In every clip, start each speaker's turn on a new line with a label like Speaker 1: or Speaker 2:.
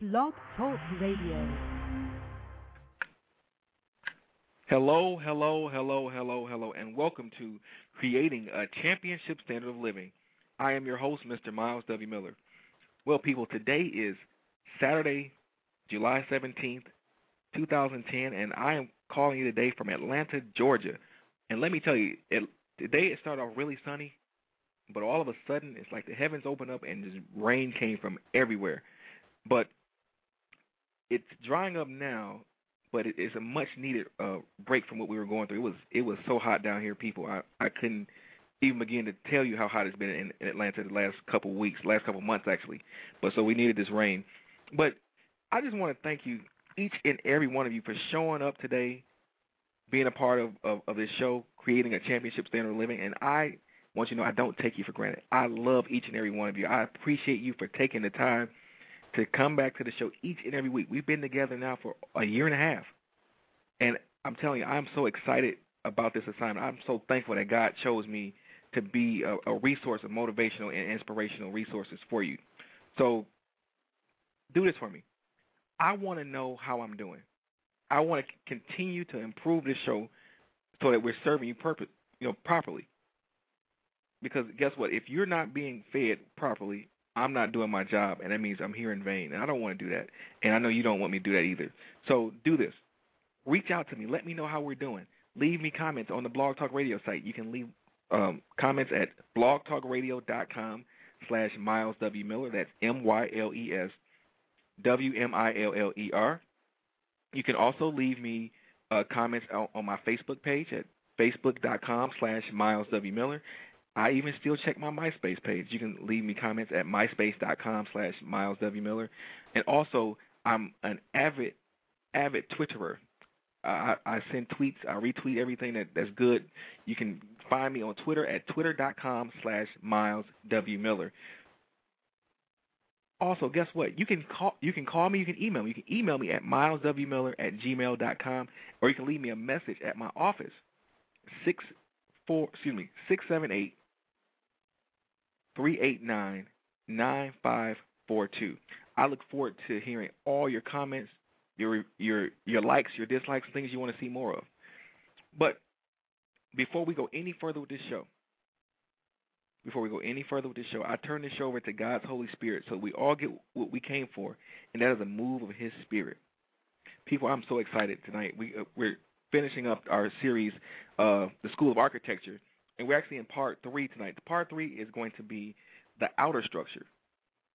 Speaker 1: Blog Talk Radio.
Speaker 2: Hello, hello, hello, hello, hello, and welcome to Creating a Championship Standard of Living. I am your host, Mr. Myles W. Miller. Well, people, today is Saturday, July 17th, 2010, and I am calling you today from Atlanta, Georgia. And let me tell you, it, today it started off really sunny, but all of a sudden it's like the heavens opened up and just rain came from everywhere. But it's drying up now, but it is a much needed uh, break from what we were going through. It was it was so hot down here, people. I I couldn't even begin to tell you how hot it's been in, in Atlanta the last couple weeks, last couple months actually. But so we needed this rain. But I just want to thank you, each and every one of you, for showing up today, being a part of, of, of this show, creating a championship standard of living. And I want you to know I don't take you for granted. I love each and every one of you. I appreciate you for taking the time to come back to the show each and every week. We've been together now for a year and a half. And I'm telling you, I'm so excited about this assignment. I'm so thankful that God chose me to be a, a resource of motivational and inspirational resources for you. So do this for me. I want to know how I'm doing. I want to continue to improve this show so that we're serving you purpose, you know, properly. Because guess what? If you're not being fed properly, I'm not doing my job, and that means I'm here in vain. And I don't want to do that. And I know you don't want me to do that either. So do this. Reach out to me. Let me know how we're doing. Leave me comments on the Blog Talk Radio site. You can leave um, comments at blogtalkradio.com slash Myles W. Miller. That's M-Y-L-E-S W-M-I-L-L-E-R. You can also leave me uh, comments on, on my Facebook page at facebook.com slash Myles W. Miller. I even still check my MySpace page. You can leave me comments at myspace.com slash Myles W. Miller. And also, I'm an avid, avid Twitterer. I, I send tweets. I retweet everything that, that's good. You can find me on Twitter at twitter.com slash Myles W. Miller. Also, guess what? You can call you can call me, you can email me. You can email me at myleswmiller at gmail.com or you can leave me a message at my office. Six four excuse me, six seven eight three eight nine nine five four two. I look forward to hearing all your comments, your your your likes, your dislikes, things you want to see more of. But before we go any further with this show, before we go any further with this show, I turn this show over to God's Holy Spirit so we all get what we came for, and that is a move of His Spirit. People, I'm so excited tonight. We uh, we're finishing up our series, uh, the School of Architecture, and we're actually in part three tonight. The part three is going to be the outer structure,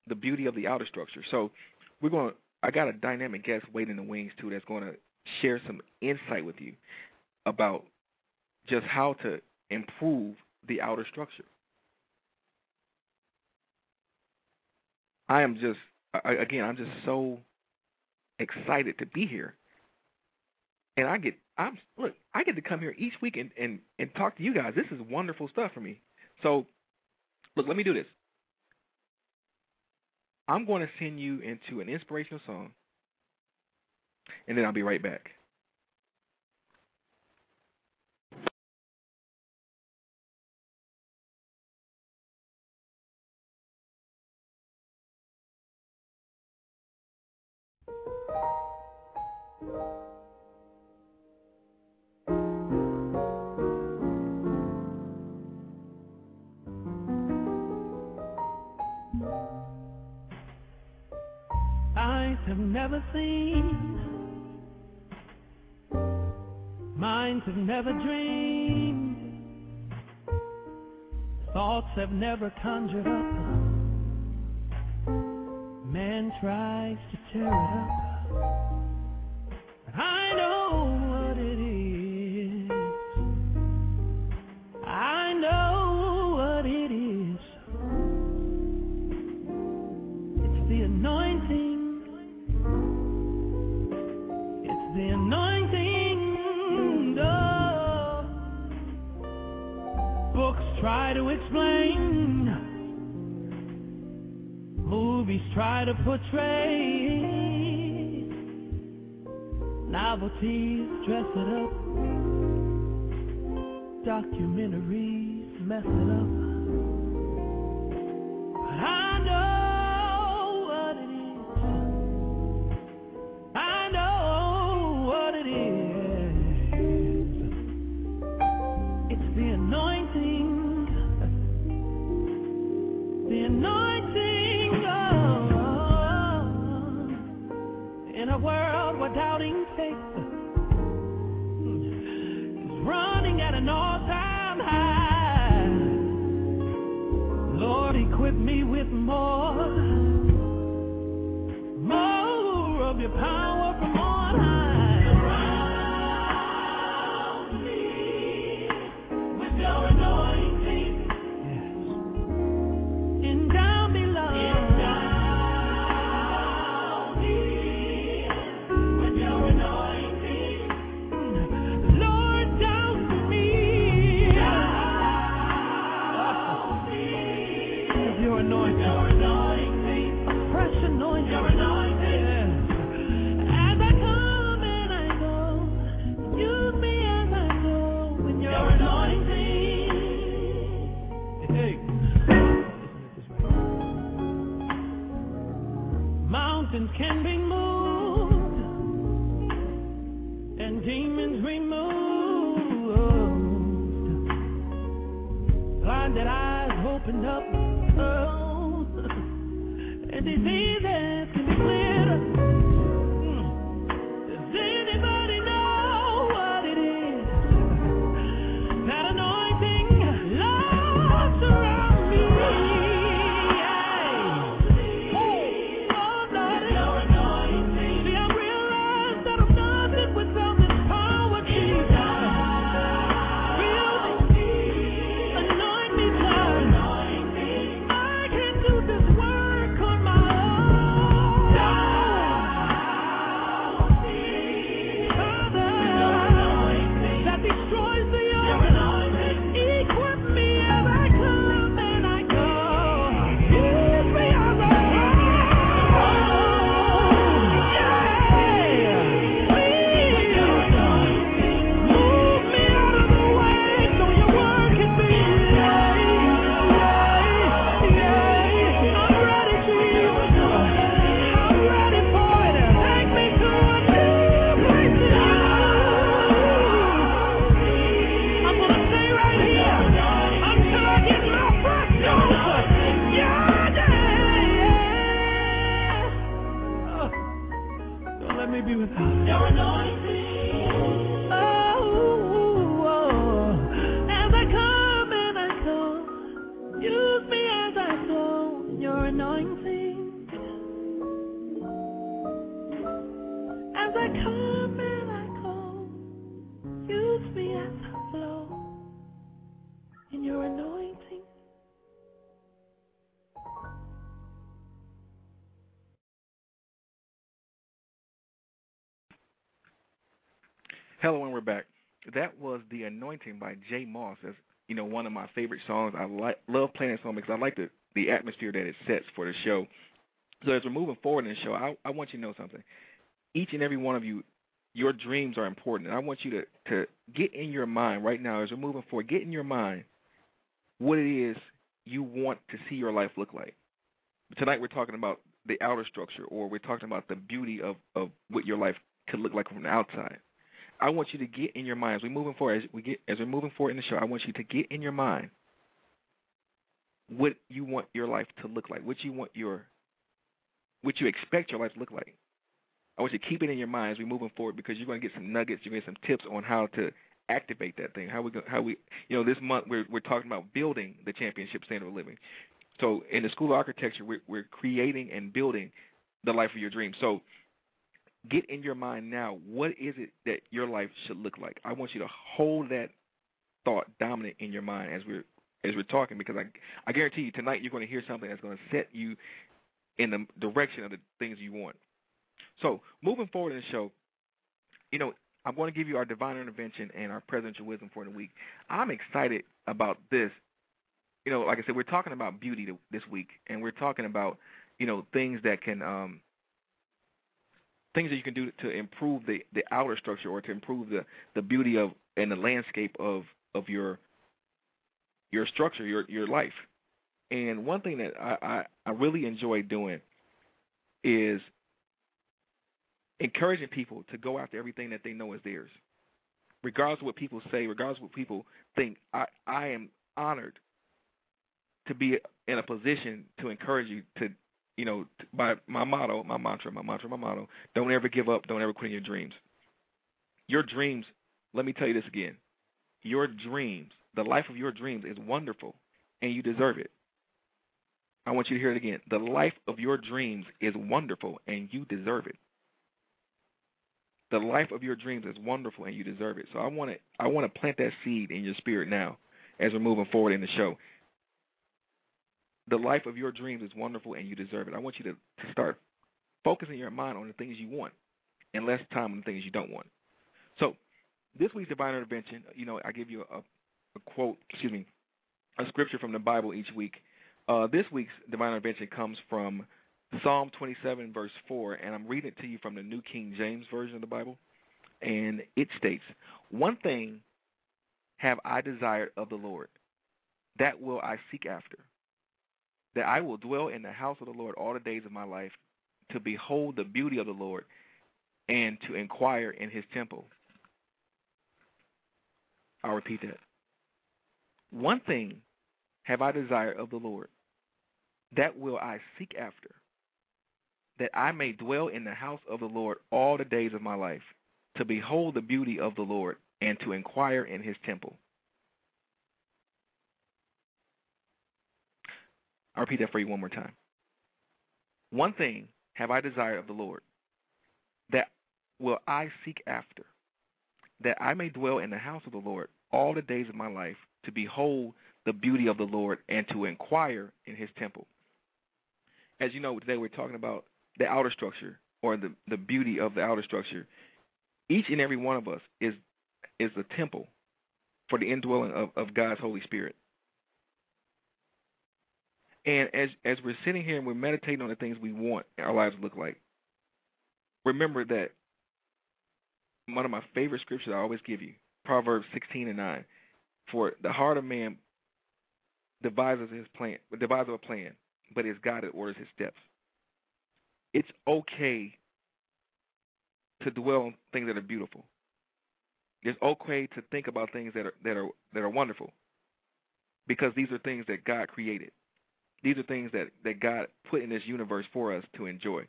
Speaker 2: the beauty of the outer structure. So we're going. to I got a dynamic guest waiting in the wings too that's going to share some insight with you about just how to improve the outer structure. I am just again, I'm just so excited to be here. And I get I'm look, I get to come here each week and, and, and talk to you guys. This is wonderful stuff for me. So look, let me do this. I'm going to send you into an inspirational song and then I'll be right back.
Speaker 3: Never seen, minds have never dreamed, thoughts have never conjured up. Man tries to tear it up. Mess it up. Blinded eyes opened up, oh, and diseases can be cleared
Speaker 2: Hello, and we're back. That was "The Anointing" by J Moss. That's you know one of my favorite songs. I like love playing that song because I like the the atmosphere that it sets for the show. So as we're moving forward in the show, I, I want you to know something. Each and every one of you, your dreams are important, and I want you to to get in your mind right now as we're moving forward. Get in your mind what it is you want to see your life look like. Tonight we're talking about the outer structure, or we're talking about the beauty of of what your life could look like from the outside. I want you to get in your mind as we're moving forward. As we get as we're moving forward in the show, I want you to get in your mind what you want your life to look like, what you want your, what you expect your life to look like. I want you to keep it in your mind as we're moving forward because you're going to get some nuggets, you're going to get some tips on how to activate that thing. How we go, how we you know this month we're we're talking about building the championship standard of living. So in the school of architecture, we're we're creating and building the life of your dreams. So get in your mind now what is it that your life should look like. I want you to hold that thought dominant in your mind as we're as we're talking because I I guarantee you tonight you're going to hear something that's going to set you in the direction of the things you want. So moving forward in the show, you know, I'm going to give you our divine intervention and our presidential wisdom for the week. I'm excited about this. You know, like I said, we're talking about beauty this week, and we're talking about you know things that can um, things that you can do to improve the the outer structure or to improve the the beauty of and the landscape of of your your structure, your your life. And one thing that I I, I really enjoy doing is encouraging people to go after everything that they know is theirs. Regardless of what people say, regardless of what people think, I, I am honored to be in a position to encourage you to you know, by my motto, my mantra, my mantra, my motto, don't ever give up, don't ever quit your dreams. Your dreams, let me tell you this again. Your dreams, the life of your dreams is wonderful and you deserve it. I want you to hear it again. The life of your dreams is wonderful and you deserve it. The life of your dreams is wonderful and you deserve it. So I want to I want to plant that seed in your spirit now as we're moving forward in the show. The life of your dreams is wonderful and you deserve it. I want you to, start focusing your mind on the things you want and less time on the things you don't want. So, this week's divine intervention, you know, I give you a, a quote, excuse me, a scripture from the Bible each week. Uh, this week's divine intervention comes from Psalm 27, verse 4, and I'm reading it to you from the New King James Version of the Bible. And it states, One thing have I desired of the Lord, that will I seek after, that I will dwell in the house of the Lord all the days of my life, to behold the beauty of the Lord, and to inquire in his temple. I'll repeat that. One thing have I desired of the Lord, that will I seek after, that I may dwell in the house of the Lord all the days of my life, to behold the beauty of the Lord, and to inquire in his temple. I'll repeat that for you one more time. One thing have I desired of the Lord, that will I seek after, that I may dwell in the house of the Lord all the days of my life, to behold the beauty of the Lord and to inquire in his temple. As you know, today we're talking about the outer structure or the, the beauty of the outer structure. Each and every one of us is is the temple for the indwelling of, of God's Holy Spirit. And as as we're sitting here and we're meditating on the things we want our lives to look like, remember that one of my favorite scriptures I always give you, Proverbs 16 and 9. For the heart of man devises his plan, devises a plan, but it's God that orders his steps. It's okay to dwell on things that are beautiful. It's okay to think about things that are that are that are wonderful, because these are things that God created. These are things that that God put in this universe for us to enjoy.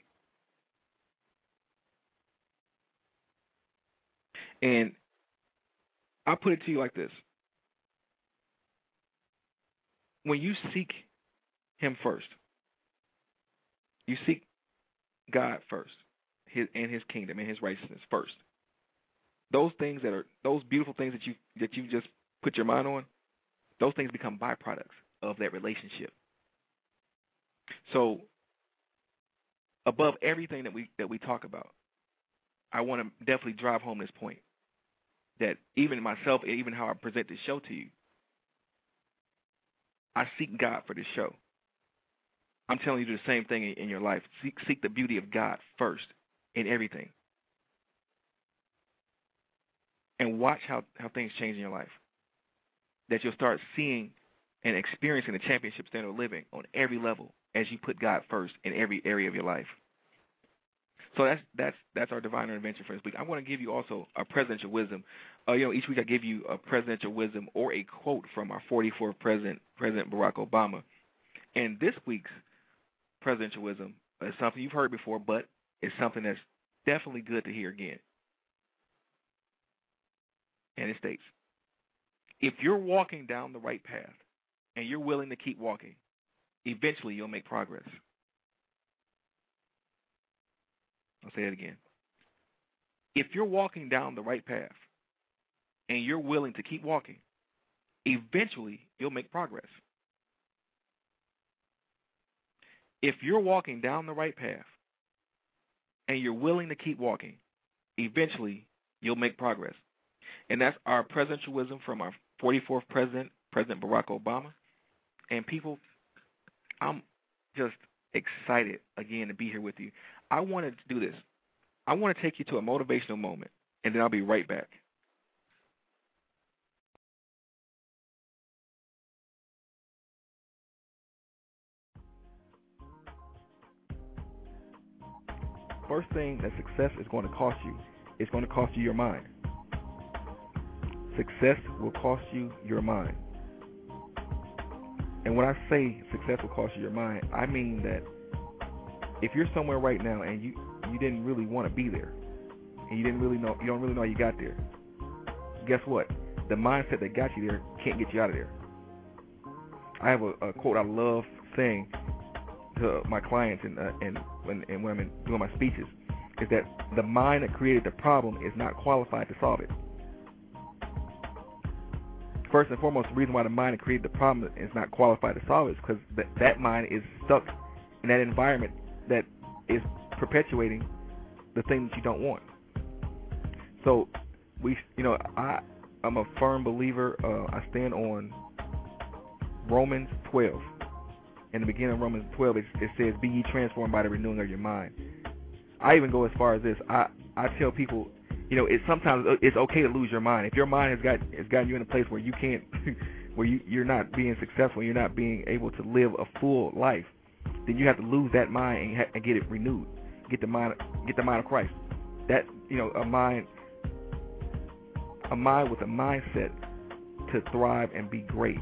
Speaker 2: And I put it to you like this when you seek Him first, you seek God first, His and His kingdom and His righteousness first. Those things that are those beautiful things that you that you just put your mind on, those things become byproducts of that relationship. So, above everything that we that we talk about, I want to definitely drive home this point that even myself, even how I present this show to you, I seek God for this show. I'm telling you the same thing in, in your life. Seek, seek the beauty of God first in everything. And watch how, how things change in your life. That you'll start seeing and experiencing the championship standard of living on every level as you put God first in every area of your life. So that's that's that's our divine intervention for this week. I want to give you also a presidential wisdom. Uh, you know, each week I give you a presidential wisdom or a quote from our 44th president, President Barack Obama. And this week's presidential wisdom is something you've heard before, but it's something that's definitely good to hear again. And it states, if you're walking down the right path and you're willing to keep walking, eventually you'll make progress. I'll say it again. If you're walking down the right path and you're willing to keep walking, eventually you'll make progress. If you're walking down the right path and you're willing to keep walking, eventually you'll make progress. And that's our presidential wisdom from our 44th president, President Barack Obama. And people, I'm just excited again to be here with you. I want to do this. I want to take you to a motivational moment, and then I'll be right back. First thing that success is going to cost you is going to cost you your mind. Success will cost you your mind. And when I say success will cost you your mind, I mean that if you're somewhere right now and you you didn't really want to be there, and you didn't really know you don't really know you got there, guess what? The mindset that got you there can't get you out of there. I have a, a quote I love saying to my clients and uh, and when and when I'm doing my speeches is that the mind that created the problem is not qualified to solve it. First and foremost, the reason why the mind created the problem is not qualified to solve it is because that, that mind is stuck in that environment that is perpetuating the thing that you don't want. So we, you know, I, I'm a firm believer. Uh, I stand on Romans 12. In the beginning of Romans 12, it, it says, "Be ye transformed by the renewing of your mind." I even go as far as this. I I tell people, you know, it's sometimes uh, it's okay to lose your mind. If your mind has got has gotten you in a place where you can't, where you you're not being successful, you're not being able to live a full life, then you have to lose that mind and, ha- and get it renewed. Get the mind get the mind of Christ. That you know, a mind a mind with a mindset to thrive and be great.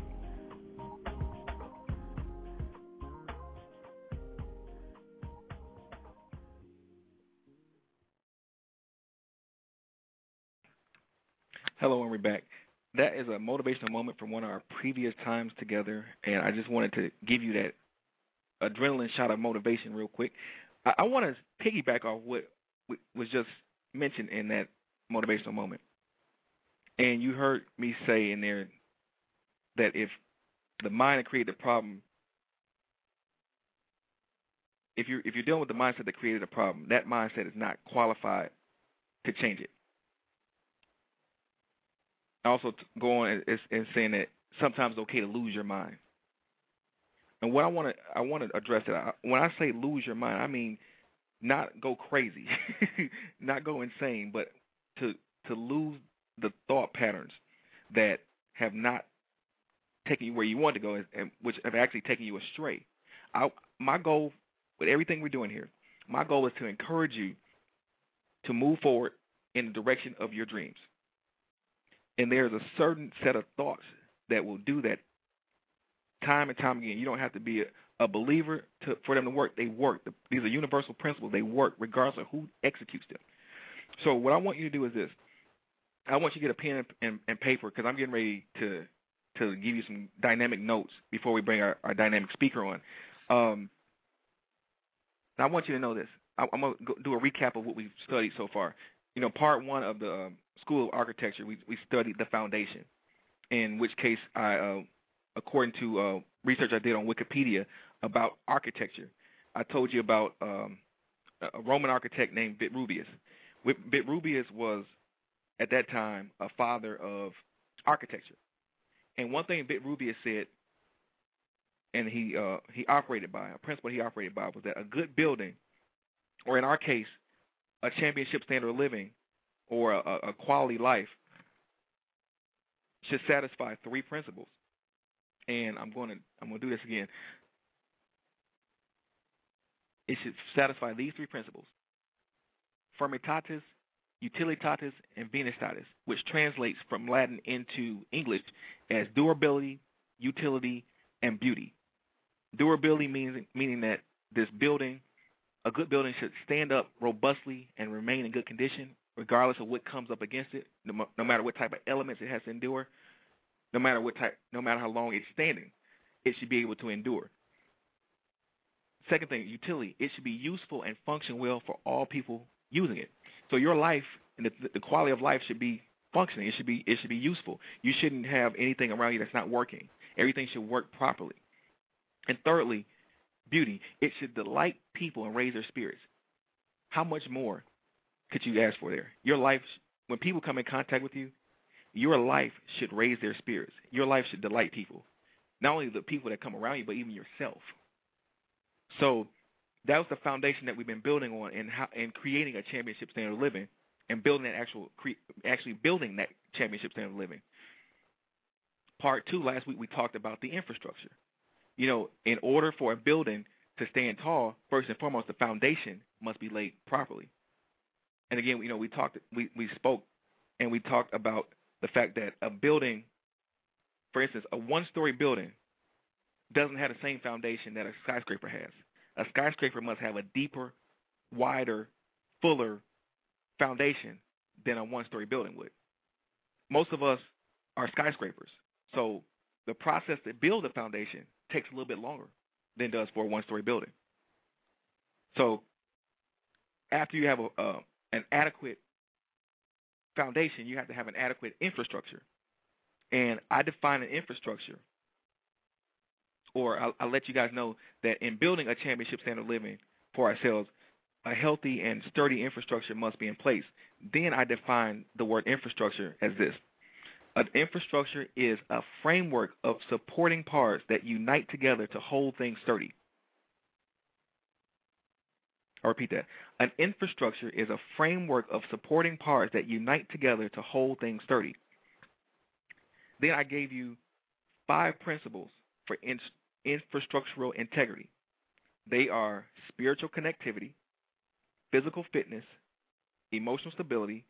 Speaker 2: Hello, and we're back. That is a motivational moment from one of our previous times together, and I just wanted to give you that adrenaline shot of motivation real quick. I, I want to piggyback off what was just mentioned in that motivational moment. And you heard me say in there that if the mind that created the problem, if you're if you're dealing with the mindset that created the problem, that mindset is not qualified to change it. Also, go on and, and saying that sometimes it's okay to lose your mind. And what I want to I want to address that when I say lose your mind, I mean not go crazy, not go insane, but to to lose the thought patterns that have not taken you where you want to go, and which have actually taken you astray. I, my goal with everything we're doing here, my goal is to encourage you to move forward in the direction of your dreams. And there's a certain set of thoughts that will do that time and time again. You don't have to be a, a believer to, for them to work. They work. The, these are universal principles. They work regardless of who executes them. So what I want you to do is this. I want you to get a pen and, and, and paper because I'm getting ready to to give you some dynamic notes before we bring our, our dynamic speaker on. Um, I want you to know this. I, I'm going to do a recap of what we've studied so far. You know, part one of the um, School of Architecture, we, we studied the foundation, in which case I, uh, according to uh, research I did on Wikipedia about architecture, I told you about um, a Roman architect named Vitruvius. Vitruvius was at that time a father of architecture. And one thing Vitruvius said, and he uh, he operated by a principle he operated by was that a good building, or in our case, a championship standard of living, or a, a quality life, should satisfy three principles. And I'm going to I'm going to do this again. It should satisfy these three principles: firmitatis, utilitatis, and venustatis, which translates from Latin into English as durability, utility, and beauty. Durability means meaning that this building, a good building, should stand up robustly and remain in good condition, regardless of what comes up against it, no, no matter what type of elements it has to endure, no matter what type, no matter how long it's standing, it should be able to endure. Second thing, utility. It should be useful and function well for all people using it. So your life and the, the quality of life should be functioning. It should be it should be useful. You shouldn't have anything around you that's not working. Everything should work properly. And thirdly, beauty. It should delight people and raise their spirits. How much more could you ask for there? Your life, when people come in contact with you, your life should raise their spirits. Your life should delight people, not only the people that come around you, but even yourself. So that was the foundation that we've been building on in how in creating a championship standard of living and building that actual actually building that championship standard of living. Part two last week we talked about the infrastructure. You know, in order for a building to stand tall, first and foremost, the foundation must be laid properly. And again, you know, we talked, we we spoke, and we talked about the fact that a building, for instance, a one-story building, doesn't have the same foundation that a skyscraper has. a skyscraper must have a deeper, wider, fuller foundation than a one-story building would. Most of us are skyscrapers, so the process to build a foundation takes a little bit longer than does for a one-story building. So after you have a, uh, an adequate foundation, you have to have an adequate infrastructure. And I define an infrastructure, or I'll, I'll let you guys know that in building a championship standard living for ourselves, a healthy and sturdy infrastructure must be in place. Then I define the word infrastructure as mm-hmm. this. An infrastructure is a framework of supporting parts that unite together to hold things sturdy. I'll repeat that. An infrastructure is a framework of supporting parts that unite together to hold things sturdy. Then I gave you five principles for in- infrastructural integrity. They are spiritual connectivity, physical fitness, emotional stability,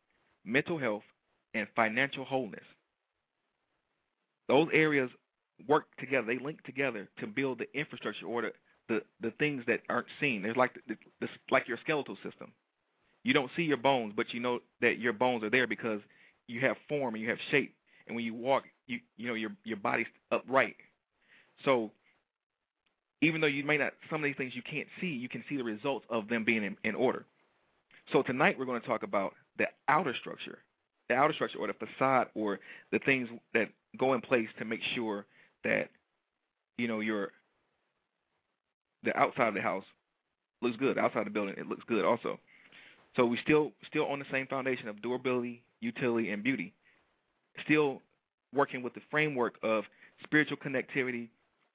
Speaker 2: mental health, and financial wholeness. Those areas work together, they link together to build the infrastructure or the, the, the things that aren't seen. They're like the, the, like your skeletal system. You don't see your bones, but you know that your bones are there because you have form and you have shape. And when you walk, you you know your your body's upright. So even though you may not some of these things you can't see, you can see the results of them being in, in order. So tonight we're going to talk about the outer structure, the outer structure or the facade or the things that go in place to make sure that you know your the outside of the house looks good. Outside the building, it looks good also. So we still still on the same foundation of durability, utility, and beauty. Still working with the framework of spiritual connectivity,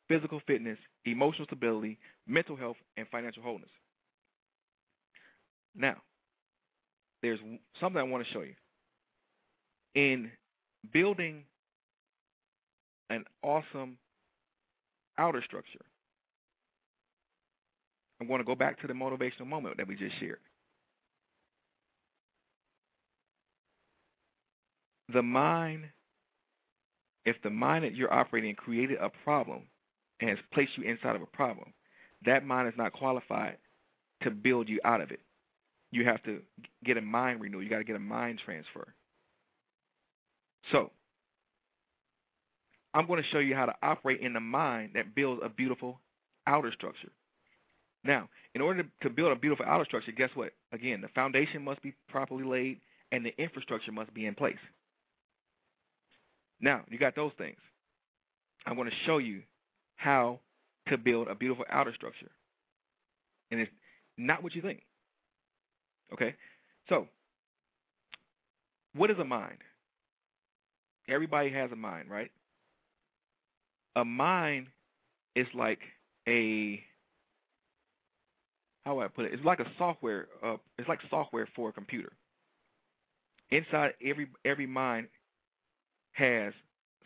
Speaker 2: physical fitness, emotional stability, mental health, and financial wholeness. Now, there's something I want to show you. In building an awesome outer structure, I'm going to go back to the motivational moment that we just shared. The mind, if the mind that you're operating created a problem and has placed you inside of a problem, that mind is not qualified to build you out of it. You have to get a mind renewal. You got to get a mind transfer. So, I'm going to show you how to operate in the mind that builds a beautiful outer structure. Now, in order to build a beautiful outer structure, guess what? Again, the foundation must be properly laid and the infrastructure must be in place. Now, you got those things. I'm going to show you how to build a beautiful outer structure. And it's not what you think. Okay? So, what is a mind? Everybody has a mind, right? A mind is like a how do I put it? It's like a software. Uh, it's like software for a computer. Inside every every mind has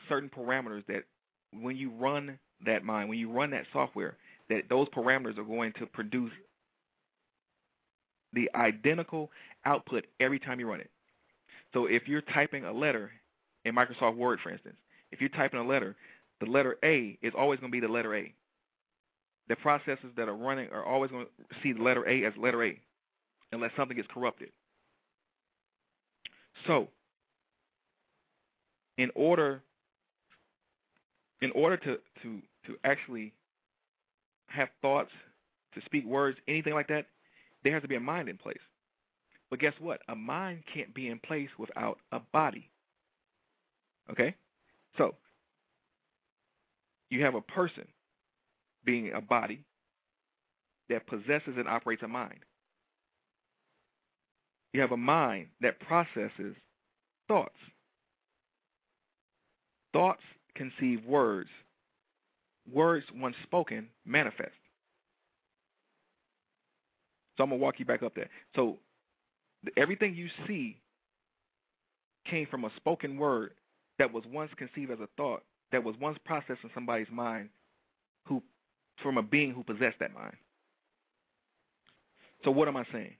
Speaker 2: certain parameters that when you run that mind, when you run that software, that those parameters are going to produce the identical output every time you run it. So if you're typing a letter in Microsoft Word, for instance, if you're typing a letter, the letter A is always going to be the letter A. The processes that are running are always going to see the letter A as letter A, unless something gets corrupted. So, in order in order to to to actually have thoughts, to speak words, anything like that, there has to be a mind in place. But guess what? A mind can't be in place without a body. Okay? So, you have a person being a body that possesses and operates a mind. You have a mind that processes thoughts. Thoughts conceive words. Words, once spoken, manifest. So I'm going to walk you back up there. So everything you see came from a spoken word that was once conceived as a thought, that was once processed in somebody's mind from a being who possessed that mind. So what am I saying?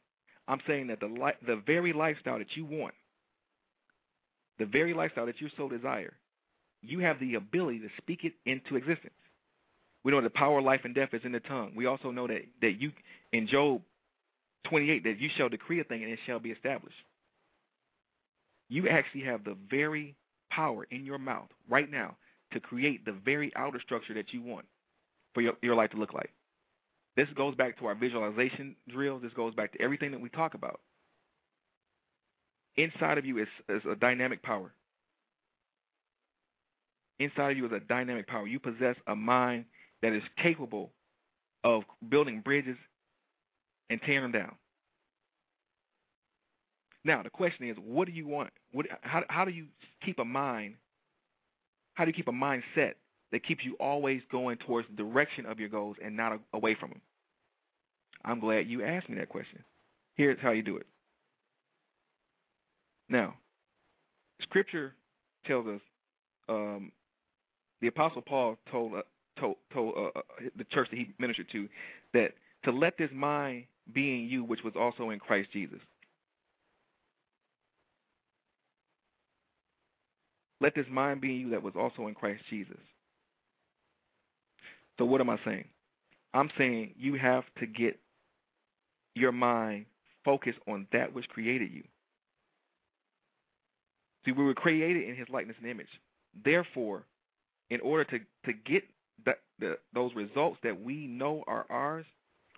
Speaker 2: I'm saying that the li- the very lifestyle that you want, the very lifestyle that you so desire, you have the ability to speak it into existence. We know the power of life and death is in the tongue. We also know that that you in Job 28 that you shall decree a thing and it shall be established. You actually have the very power in your mouth right now to create the very outer structure that you want for your, your life to look like. This goes back to our visualization drills. This goes back to everything that we talk about. Inside of you is, is a dynamic power. Inside of you is a dynamic power. You possess a mind that is capable of building bridges and tearing them down. Now the question is, what do you want? What, how, how do you keep a mind? How do you keep a mindset that keeps you always going towards the direction of your goals and not away from them? I'm glad you asked me that question. Here's how you do it. Now, Scripture tells us um, the Apostle Paul told uh, told, told uh, uh, the church that he ministered to that to let this mind be in you, which was also in Christ Jesus. Let this mind be in you that was also in Christ Jesus. So what am I saying? I'm saying you have to get your mind focused on that which created you. See, we were created in his likeness and image. Therefore, in order to, to get the, the, those results that we know are ours,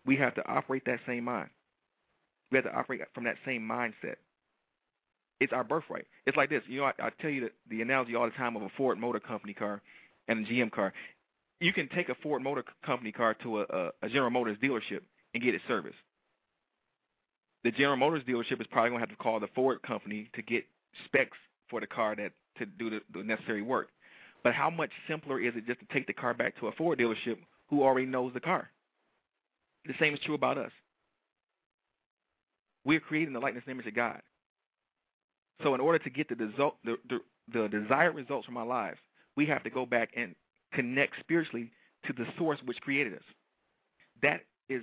Speaker 2: we have to operate that same mind. We have to operate from that same mindset. It's our birthright. It's like this. You know, I, I tell you the, the analogy all the time of a Ford Motor Company car and a GM car. You can take a Ford Motor Company car to a, a, General Motors dealership and get it serviced. The General Motors dealership is probably going to have to call the Ford company to get specs for the car that to do the, the necessary work. But how much simpler is it just to take the car back to a Ford dealership who already knows the car? The same is true about us. We're creating the likeness and image of God. So in order to get the, result, the, the, the desired results from our lives, we have to go back and connect spiritually to the source which created us. That is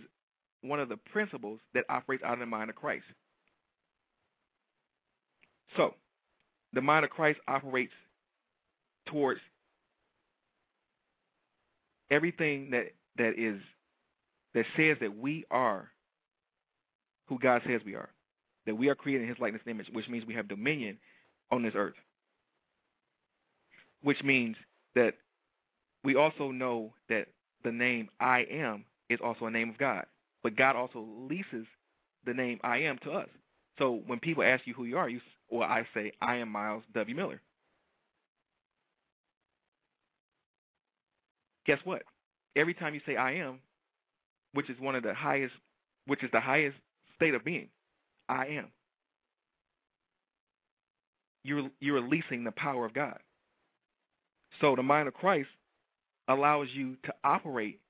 Speaker 2: one of the principles that operates out of the mind of Christ. So, the mind of Christ operates towards everything that that is that says that we are who God says we are, that we are created in His likeness and image, which means we have dominion on this earth. Which means that we also know that the name I am is also a name of God, but God also leases the name I am to us. So when people ask you who you are, you or I say I am Myles W. Miller. Guess what? Every time you say I am, which is one of the highest, which is the highest state of being, I am. You're you're releasing the power of God. So the mind of Christ allows you to operate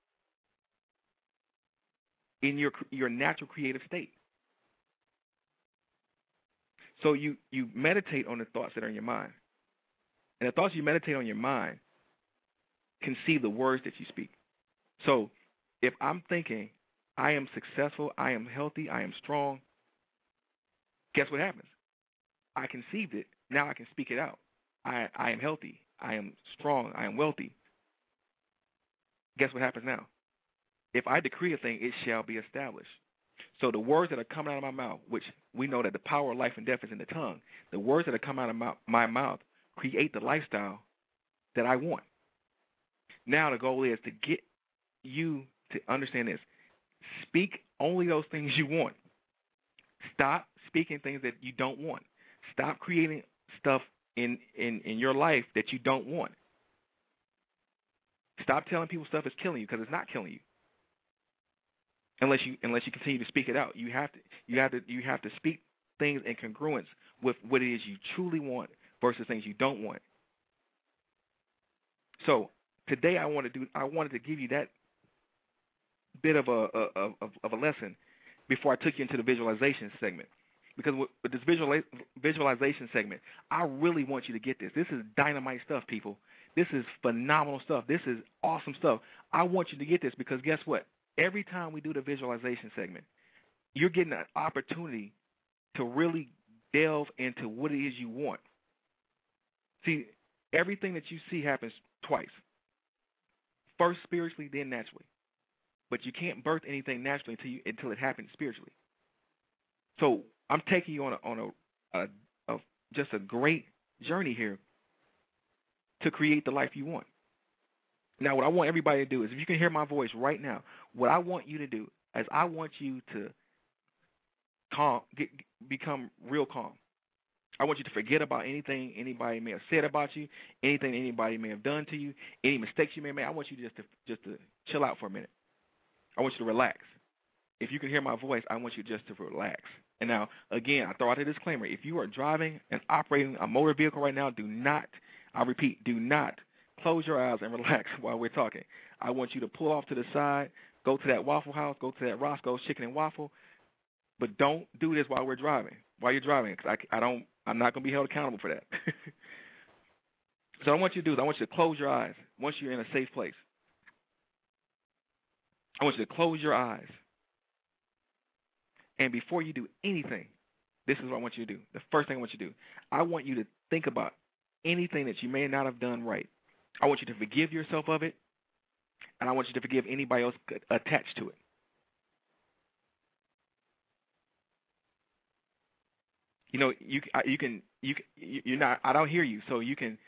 Speaker 2: in your your natural creative state. So you you meditate on the thoughts that are in your mind, and the thoughts you meditate on your mind can see the words that you speak. So if I'm thinking I am successful, I am healthy, I am strong, guess what happens? I conceived it. Now I can speak it out. I, I am healthy. I am strong. I am wealthy. Guess what happens now? If I decree a thing, it shall be established. So the words that are coming out of my mouth, which we know that the power of life and death is in the tongue, the words that are coming out of my, my mouth create the lifestyle that I want. Now the goal is to get you to understand this. Speak only those things you want. Stop speaking things that you don't want. Stop creating stuff in, in, in your life that you don't want. Stop telling people stuff is killing you because it's not killing you. Unless you unless you continue to speak it out. You have to you have to you have to speak things in congruence with what it is you truly want versus things you don't want. So today I want to do I wanted to give you that bit of a, of, of a lesson before I took you into the visualization segment. Because with, this visualiz- visualization segment, I really want you to get this. This is dynamite stuff, people. This is phenomenal stuff. This is awesome stuff. I want you to get this because guess what? Every time we do the visualization segment, you're getting an opportunity to really delve into what it is you want. See, everything that you see happens twice. first spiritually, then naturally. But you can't birth anything naturally until you until it happens spiritually. So I'm taking you on a on a, a, a just a great journey here to create the life you want. Now, what I want everybody to do is, if you can hear my voice right now, what I want you to do is I want you to calm, get, become real calm. I want you to forget about anything anybody may have said about you, anything anybody may have done to you, any mistakes you may have made. I want you just to just to chill out for a minute. I want you to relax. If you can hear my voice, I want you just to relax. And now, again, I throw out a disclaimer. If you are driving and operating a motor vehicle right now, do not, I repeat, do not close your eyes and relax while we're talking. I want you to pull off to the side, go to that Waffle House, go to that Roscoe's Chicken and Waffle, but don't do this while we're driving. While you're driving, because I, I don't, I'm not going to be held accountable for that. so what I want you to do is I want you to close your eyes once you're in a safe place. I want you to close your eyes. And before you do anything, this is what I want you to do. The first thing I want you to do, I want you to think about anything that you may not have done right. I want you to forgive yourself of it, and I want you to forgive anybody else attached to it. You know, you you can you you're not. I don't hear you, so you can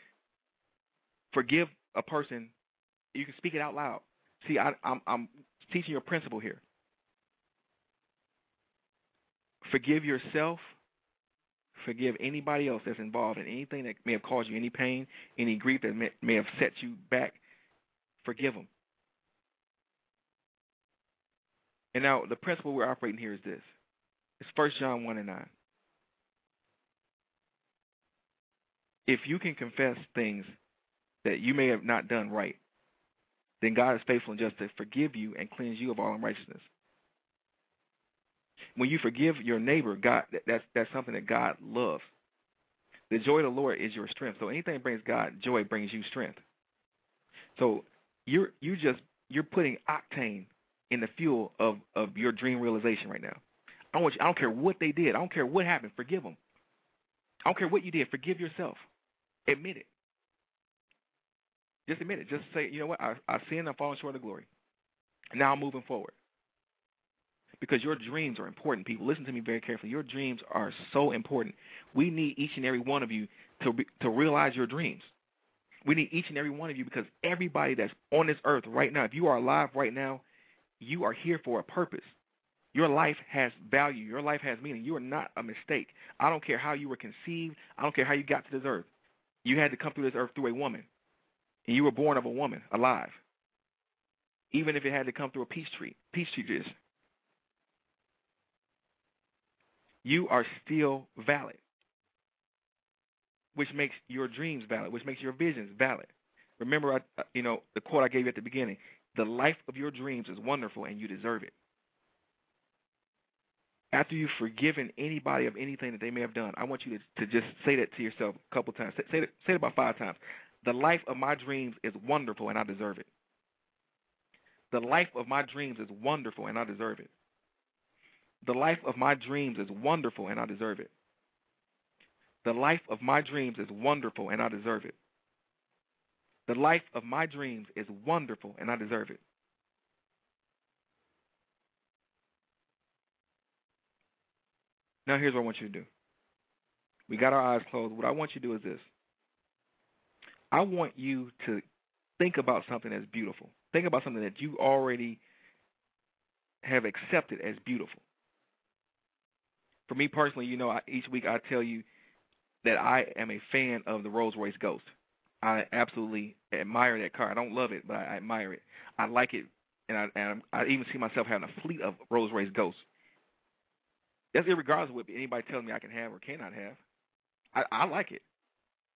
Speaker 2: forgive a person. You can speak it out loud. See, I, I'm I'm teaching you a principle here. Forgive yourself. Forgive anybody else that's involved in anything that may have caused you any pain, any grief that may, may have set you back. Forgive them. And now the principle we're operating here is this. It's First John 1 and 9. If you can confess things that you may have not done right, then God is faithful and just to forgive you and cleanse you of all unrighteousness. When you forgive your neighbor, God that's that's something that God loves. The joy of the Lord is your strength. So anything that brings God joy brings you strength. So you're you just you're putting octane in the fuel of of your dream realization right now. I want you, I don't care what they did. I don't care what happened. Forgive them. I don't care what you did. Forgive yourself. Admit it. Just admit it. Just say, you know what? I, I sin. I'm falling short of glory. Now I'm moving forward. Because your dreams are important, people. Listen to me very carefully. Your dreams are so important. We need each and every one of you to to realize your dreams. We need each and every one of you because everybody that's on this earth right now, if you are alive right now, you are here for a purpose. Your life has value. Your life has meaning. You are not a mistake. I don't care how you were conceived. I don't care how you got to this earth. You had to come through this earth through a woman. And you were born of a woman, alive. Even if it had to come through a peach tree, peach tree juice. You are still valid. Which makes your dreams valid, which makes your visions valid. Remember, I, uh, you know, the quote I gave you at the beginning. The life of your dreams is wonderful and you deserve it. After you've forgiven anybody of anything that they may have done, I want you to, to just say that to yourself a couple times. Say, say, it, say it about five times. The life of my dreams is wonderful and I deserve it. The life of my dreams is wonderful and I deserve it. The life of my dreams is wonderful and I deserve it. The life of my dreams is wonderful and I deserve it. The life of my dreams is wonderful and I deserve it. Now here's what I want you to do. We got our eyes closed. What I want you to do is this. I want you to think about something that's beautiful. Think about something that you already have accepted as beautiful. For me personally, you know, I, each week I tell you that I am a fan of the Rolls Royce Ghost. I absolutely admire that car. I don't love it, but I, admire it. I like it, and I, and I even see myself having a fleet of Rolls Royce Ghosts. That's irregardless of what anybody tells me I can have or cannot have. I, I like it,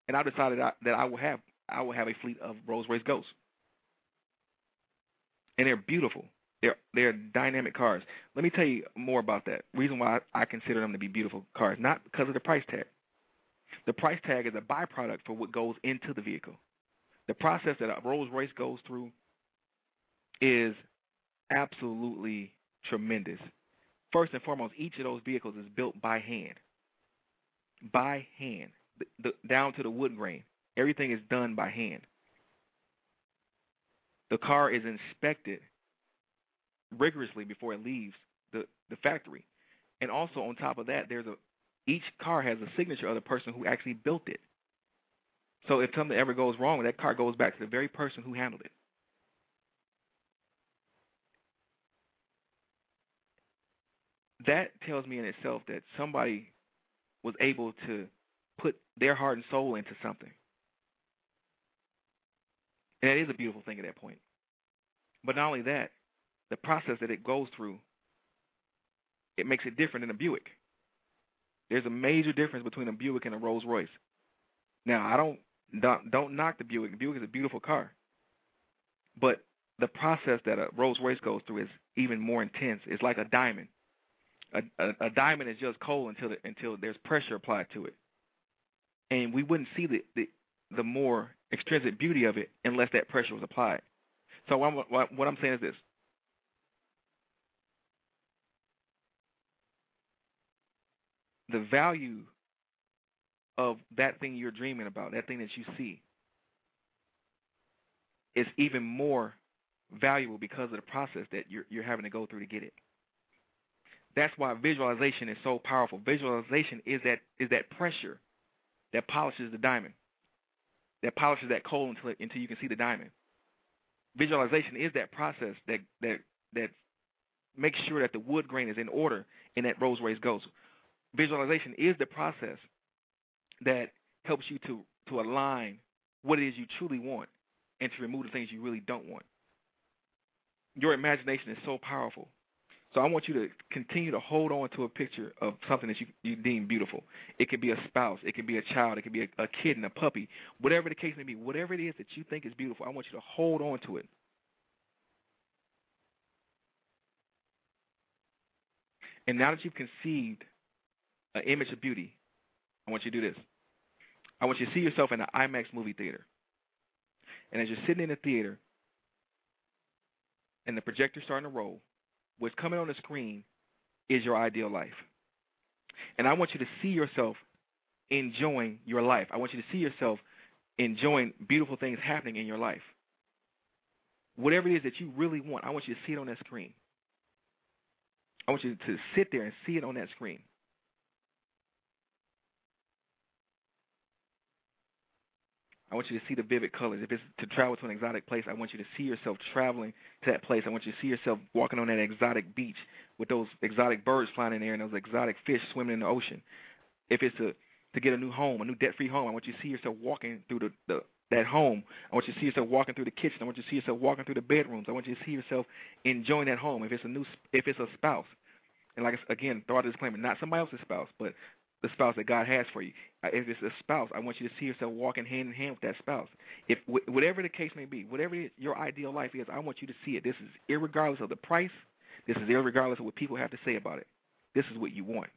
Speaker 2: and I decided I, that I will have I will have a fleet of Rolls Royce Ghosts, and they're beautiful. They're they're dynamic cars. Let me tell you more about that. Reason why I consider them to be beautiful cars, not because of the price tag. The price tag is a byproduct for what goes into the vehicle. The process that a Rolls Royce goes through is absolutely tremendous. First and foremost, each of those vehicles is built by hand. By hand, the, the, down to the wood grain. Everything is done by hand. the car is inspected rigorously before it leaves the the factory. And also on top of that, there's a each car has a signature of the person who actually built it. So if something ever goes wrong, that car goes back to the very person who handled it. That tells me in itself that somebody was able to put their heart and soul into something. And that is a beautiful thing at that point. But not only that, the process that it goes through, it makes it different than a Buick. There's a major difference between a Buick and a Rolls Royce. Now, I don't don't, don't knock the Buick. Buick is a beautiful car, but the process that a Rolls Royce goes through is even more intense. It's like a diamond. A, a, a diamond is just coal until the, until there's pressure applied to it, and we wouldn't see the, the the more extrinsic beauty of it unless that pressure was applied. So what I'm, what I'm saying is this: the value of that thing you're dreaming about, that thing that you see, is even more valuable because of the process that you're, you're having to go through to get it. That's why visualization is so powerful. Visualization is that is that pressure that polishes the diamond, that polishes that coal until until you can see the diamond. Visualization is that process that that that makes sure that the wood grain is in order and that Rolls Royce goes visualization is the process that helps you to to align what it is you truly want and to remove the things you really don't want. Your imagination is so powerful. So I want you to continue to hold on to a picture of something that you, you deem beautiful. It could be a spouse, it could be a child, it could be a, a kid and a puppy, whatever the case may be, whatever it is that you think is beautiful, I want you to hold on to it. And now that you've conceived an image of beauty, I want you to do this. I want you to see yourself in an IMAX movie theater. And as you're sitting in the theater and the projector's starting to roll, what's coming on the screen is your ideal life. And I want you to see yourself enjoying your life. I want you to see yourself enjoying beautiful things happening in your life. Whatever it is that you really want, I want you to see it on that screen. I want you to sit there and see it on that screen. I want you to see the vivid colors. If it's to travel to an exotic place, I want you to see yourself traveling to that place. I want you to see yourself walking on that exotic beach with those exotic birds flying in there and those exotic fish swimming in the ocean. If it's to to get a new home, a new debt-free home, I want you to see yourself walking through the, the that home. I want you to see yourself walking through the kitchen. I want you to see yourself walking through the bedrooms. I want you to see yourself enjoying that home. If it's a new, if it's a spouse, and like again, throw out a disclaimer, not somebody else's spouse, but the spouse that God has for you. Uh, if it's a spouse, I want you to see yourself walking hand in hand with that spouse. If whatever the case may be, whatever your ideal life is, I want you to see it. This is irregardless of the price. This is irregardless of what people have to say about it. This is what you want.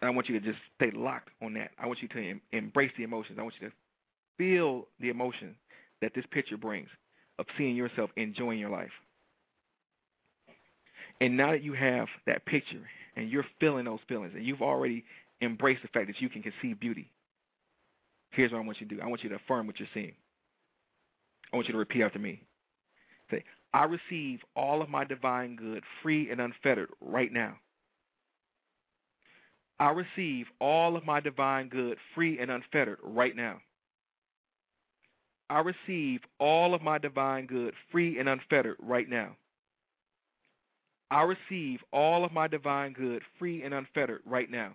Speaker 2: And I want you to just stay locked on that. I want you to em- embrace the emotions. I want you to feel the emotion that this picture brings of seeing yourself enjoying your life. And now that you have that picture and you're feeling those feelings and you've already embrace the fact that you can conceive beauty. Here's what I want you to do. I want you to affirm what you're seeing. I want you to repeat after me. Say, I receive all of my divine good free and unfettered right now. I receive all of my divine good free and unfettered right now. I receive all of my divine good free and unfettered right now. I receive all of my divine good free and unfettered right now.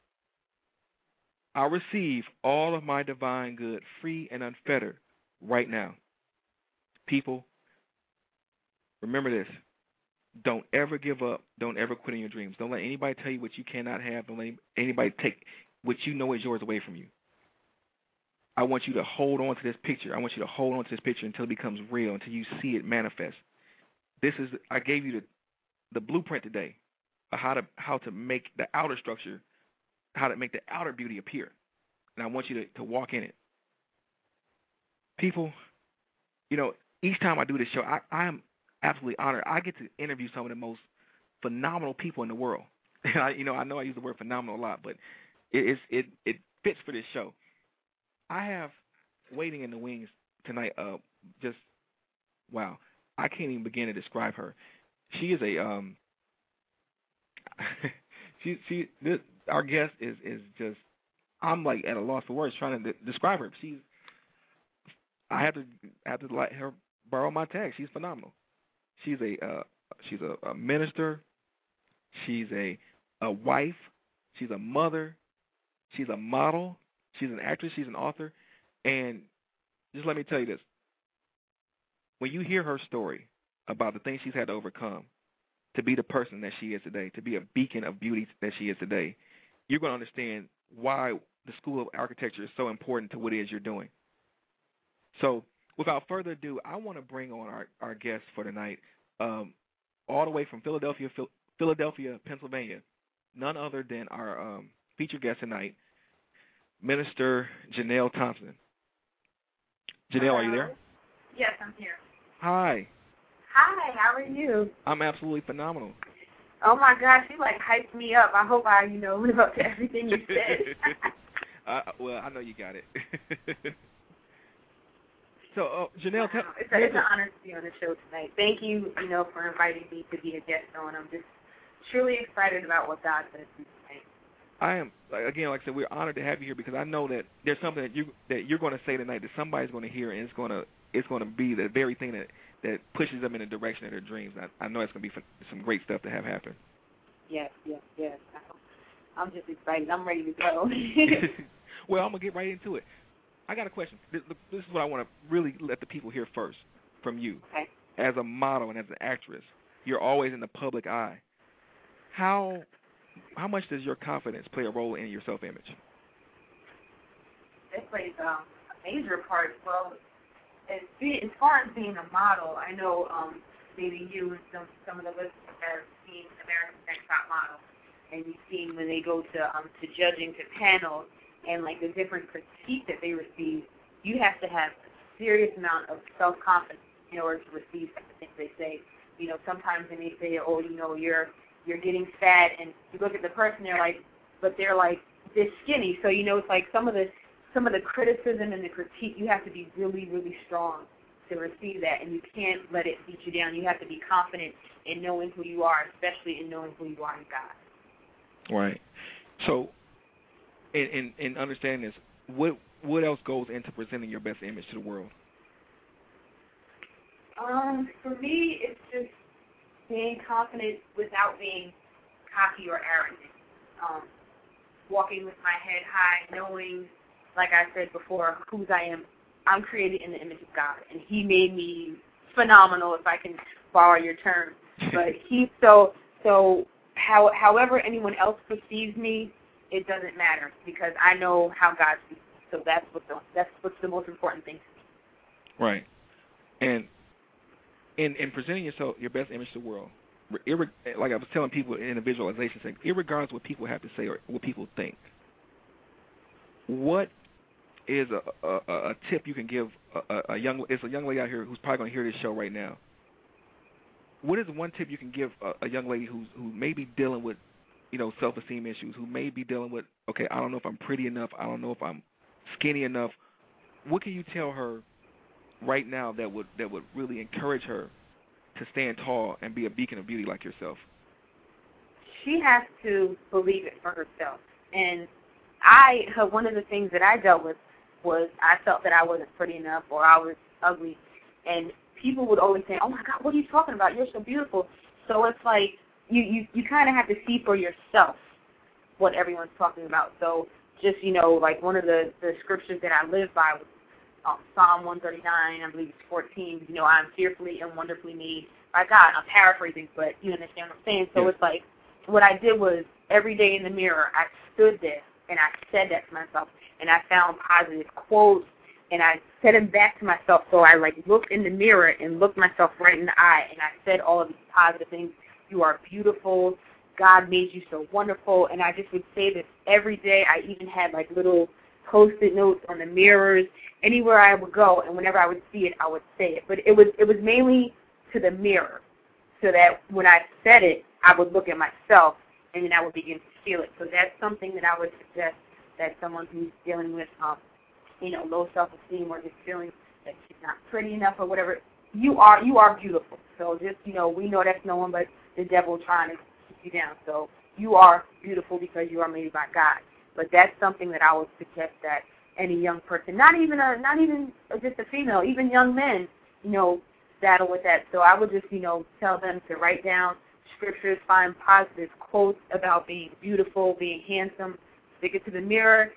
Speaker 2: I receive all of my divine good free and unfettered right now. People, remember this. Don't ever give up. Don't ever quit on your dreams. Don't let anybody tell you what you cannot have. Don't let anybody take what you know is yours away from you. I want you to hold on to this picture. I want you to hold on to this picture until it becomes real, until you see it manifest. this is I gave you the the blueprint today of how to how to make the outer structure, how to make the outer beauty appear, and I want you to to walk in it. People, you know, each time I do this show, I I am absolutely honored. I get to interview some of the most phenomenal people in the world. And I, you know, I know I use the word phenomenal a lot, but it it it fits for this show. I have waiting in the wings tonight. Uh, just wow, I can't even begin to describe her. She is a um. she she this our guest is is just I'm like at a loss for words trying to de- describe her. She's I have to have to let her borrow my tag. She's phenomenal. She's a uh, she's a, a minister. She's a a wife. She's a mother. She's a model. She's an actress. She's an author. And just let me tell you this: when you hear her story about the things she's had to overcome to be the person that she is today, to be a beacon of beauty that she is today, you're going to understand why the School of Architecture is so important to what it is you're doing. So, without further ado, I want to bring on our, our guest for tonight, um, all the way from Philadelphia, Philadelphia, Pennsylvania, none other than our um, featured guest tonight, Minister Jenelle Thompson. Jenelle,
Speaker 4: Hello.
Speaker 2: are you there?
Speaker 4: Yes, I'm here.
Speaker 2: Hi.
Speaker 4: Hi, how are you?
Speaker 2: I'm absolutely phenomenal.
Speaker 4: Oh my gosh, you like hyped me up. I hope I, you know, live up to everything you said.
Speaker 2: uh, well, I know you got it. so, uh, Jenelle, tell,
Speaker 4: it's, a, it's an honor to be on the show tonight. Thank you, you know, for inviting me to be a guest on. I'm just truly excited about what God says tonight.
Speaker 2: I am again, like I said, we're honored to have you here because I know that there's something that you that you're going to say tonight that somebody's going to hear, and it's going to it's going to be the very thing that that pushes them in the direction of their dreams. I, I know it's going to be some great stuff to have happen.
Speaker 4: Yes, yes, yes. I'm just excited. I'm ready to go.
Speaker 2: well, I'm gonna get right into it. I got a question. This, this is what I want to really let the people hear first from you.
Speaker 4: Okay.
Speaker 2: As a model and as an actress, you're always in the public eye. How how much does your confidence play a role in your self-image?
Speaker 4: it plays um, a major part. Well, as, be, as far as being a model, I know um, maybe you and some some of the listeners have seen America's Next Top Model, and you've seen when they go to um, to judging to panels and like the different critique that they receive. You have to have a serious amount of self confidence in order to receive things they say. You know, sometimes they may say, "Oh, you know, you're you're getting fat," and you look at the person, they're like, but they're like this skinny. So you know, it's like some of the some of the criticism and the critique, you have to be really, really strong to receive that, and you can't let it beat you down. You have to be confident in knowing who you are, especially in knowing who you are in God.
Speaker 2: Right. So, in in, in understanding this, what what else goes into presenting your best image to the world?
Speaker 4: Um, for me, it's just being confident without being cocky or arrogant. Um, walking with my head high, knowing, like I said before, whose I am. I'm created in the image of God, and He made me phenomenal, if I can borrow your term. But He so so. How, however anyone else perceives me, it doesn't matter because I know how God sees me. So that's what the that's what's the most important thing to me.
Speaker 2: Right. And in in presenting yourself your best image to the world, like I was telling people in the visualization thing, irregardless what people have to say or what people think, what is a a, a tip you can give a, a, young it's a young lady out here who's probably going to hear this show right now. What is one tip you can give a, a young lady who's who may be dealing with, you know, self-esteem issues, who may be dealing with, okay, I don't know if I'm pretty enough, I don't know if I'm skinny enough. What can you tell her right now that would that would really encourage her to stand tall and be a beacon of beauty like yourself?
Speaker 4: She has to believe it for herself. And I, one of the things that I dealt with was I felt that I wasn't pretty enough or I was ugly, and people would always say, "Oh my God, what are you talking about? You're so beautiful." So it's like you you you kind of have to see for yourself what everyone's talking about. So just you know, like one of the the scriptures that I live by was um, Psalm 139, I believe it's 14. You know, I'm fearfully and wonderfully made by God. I'm paraphrasing, but you understand what I'm saying. So
Speaker 2: Yeah.
Speaker 4: it's like what I did was every day in the mirror, I stood there and I said that to myself, and I found positive quotes and I said them back to myself. So I like looked in the mirror and looked myself right in the eye, and I said all of these positive things. You are beautiful. God made you so wonderful, and I just would say this every day. I even had like little post-it notes on the mirrors, anywhere I would go, and whenever I would see it, I would say it. But it was it was mainly to the mirror, so that when I said it, I would look at myself, and then I would begin feel it. So that's something that I would suggest that someone who's dealing with, um, you know, low self-esteem or just feeling that she's not pretty enough or whatever, you are you are beautiful. So just you know, we know that's no one but the devil trying to keep you down. So you are beautiful because you are made by God. But that's something that I would suggest that any young person, not even a, not even just a female, even young men, you know, battle with that. So I would just, you know, tell them to write down scriptures, find positive quotes about being beautiful, being handsome, stick it to the mirror,